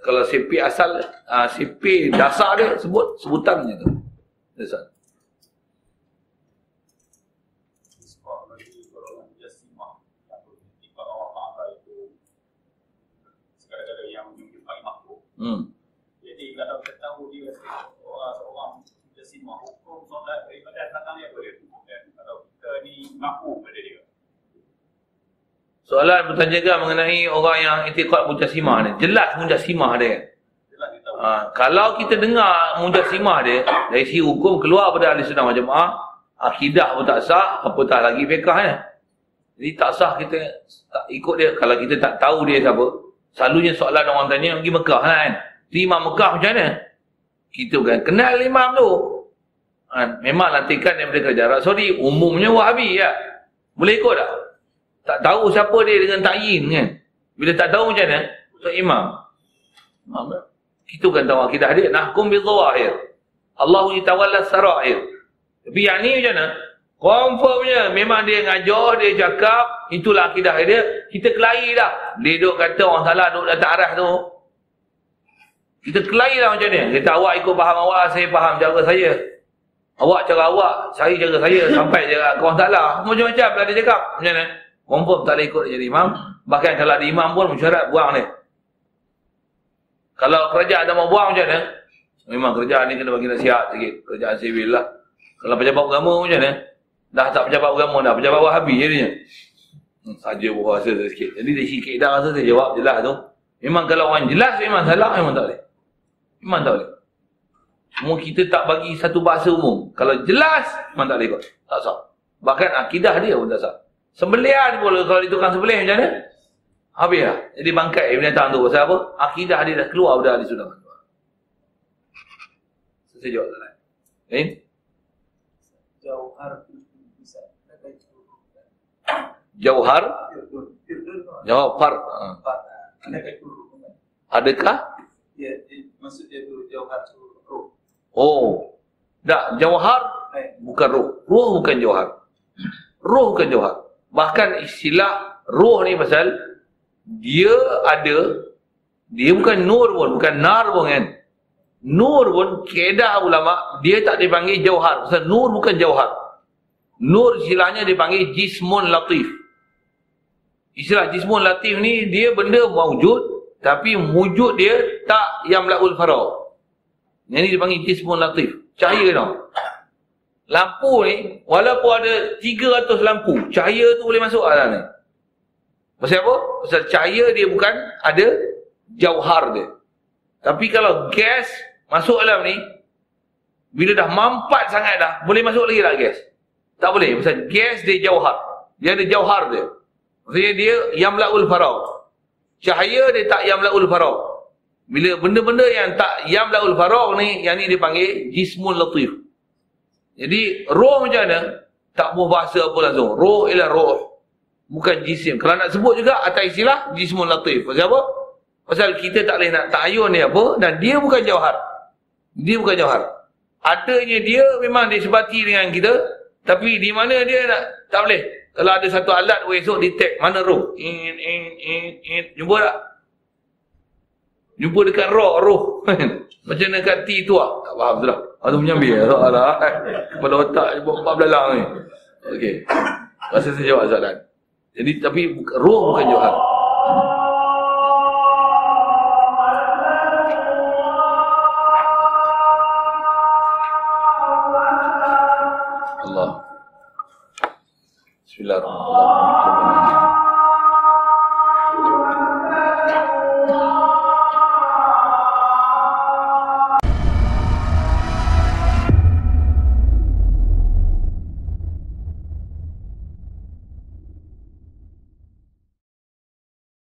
Kalau CP asal uh, ah, CP dasar dia sebut sebutannya tu. Dasar Hmm. Jadi kalau kita tahu dia seorang seorang jasimah hukum solat daripada datang dia boleh kalau kita ni mampu pada. Soalan bertanyakan mengenai orang yang itikad mujasimah ni. Jelas mujasimah dia. Ha, kalau kita dengar mujasimah dia, dari si hukum keluar pada ahli sunnah majemaah, akidah pun tak sah, apatah lagi fiqah ni. Jadi tak sah kita tak ikut dia. Kalau kita tak tahu dia siapa, selalunya soalan orang tanya, pergi Mekah kan? Imam Mekah macam mana? Kita bukan kenal imam tu. Ha, memang lantikan daripada Arab Saudi. Umumnya wahabi ya. Boleh ikut tak? Tak tahu siapa dia dengan ta'yin kan. Bila tak tahu macam mana, Ustaz Imam. Kita kan tahu akidah dia. Nahkum bil zawahir. Allah yitawalla sarair. Tapi yang ni macam mana? Confirmnya memang dia ngajar, dia cakap, itulah akidah dia. Kita kelahi dah. Dia duduk kata orang salah duduk datang arah tu. Kita kelahi dah macam ni. Kita awak ikut faham awak, saya faham cara saya. Awak cara awak, saya cara saya. Sampai cara kawan salah. Macam-macam lah dia cakap. Macam mana? Confirm tak boleh ikut jadi imam. Bahkan kalau ada imam pun mesyuarat buang ni. Kalau kerajaan tak mau buang macam mana? Memang kerajaan ni kena bagi nasihat sikit. Kerajaan sivil lah. Kalau pejabat agama macam mana? Dah tak pejabat agama dah. Pejabat wahabi je dia. Hmm, saja berkuasa sikit. Jadi dari sikit dah rasa saya jawab jelas tu. Memang kalau orang jelas memang salah memang tak boleh. Memang tak boleh. Cuma kita tak bagi satu bahasa umum. Kalau jelas memang tak boleh ikut. Tak sah. Bahkan akidah dia pun tak sah. Sembelihan pula kalau ditukang sembelih macam mana? Habis lah. Jadi bangkai binatang tu pasal apa? Akidah dia dah keluar dari sunnah. Saya jawab tak Lain? Jauhar Jauhar Jauhar Adakah? Ya, maksud dia tu jauhar roh. Oh. Tak, jauhar bukan roh. Roh bukan jauhar. Roh bukan jauhar. Bahkan istilah roh ni pasal dia ada dia bukan nur pun, bukan nar pun kan. Nur pun kedah ulama dia tak dipanggil jauhar. Pasal nur bukan jauhar. Nur istilahnya dipanggil jismun latif. Istilah jismun latif ni dia benda wujud tapi wujud dia tak yang laul farau. Yang ni dipanggil jismun latif. Cahaya tau. Lampu ni, walaupun ada 300 lampu, cahaya tu boleh masuk dalam ni. Pasal apa? Pasal cahaya dia bukan ada jauhar dia. Tapi kalau gas masuk dalam ni, Bila dah mampat sangat dah, boleh masuk lagi tak gas? Tak boleh. Pasal gas dia jauhar. Dia ada jauhar dia. Maksudnya dia yamla'ul farau. Cahaya dia tak yamla'ul farau. Bila benda-benda yang tak yamla'ul farau ni, yang ni dipanggil jismun latif. Jadi roh macam mana? Tak boleh bahasa apa langsung. Roh ialah roh. Bukan jisim. Kalau nak sebut juga atas istilah jismun latif. Pasal apa? Pasal kita tak boleh nak ta'ayun ni apa. Dan dia bukan jauhar. Dia bukan jauhar. Adanya dia memang disebati dengan kita. Tapi di mana dia nak, tak boleh. Kalau ada satu alat esok detect mana roh. In, in, in, in. Jumpa tak? Jumpa dekat roh, roh. Macam dekat T tu lah. Tak faham tu lah. Itu menyambil lah. Soalah. Kepala otak buat empat belalang ni. Okey. Rasa saya jawab soalan. Jadi tapi roh bukan Johar. Allah. Bismillahirrahmanirrahim.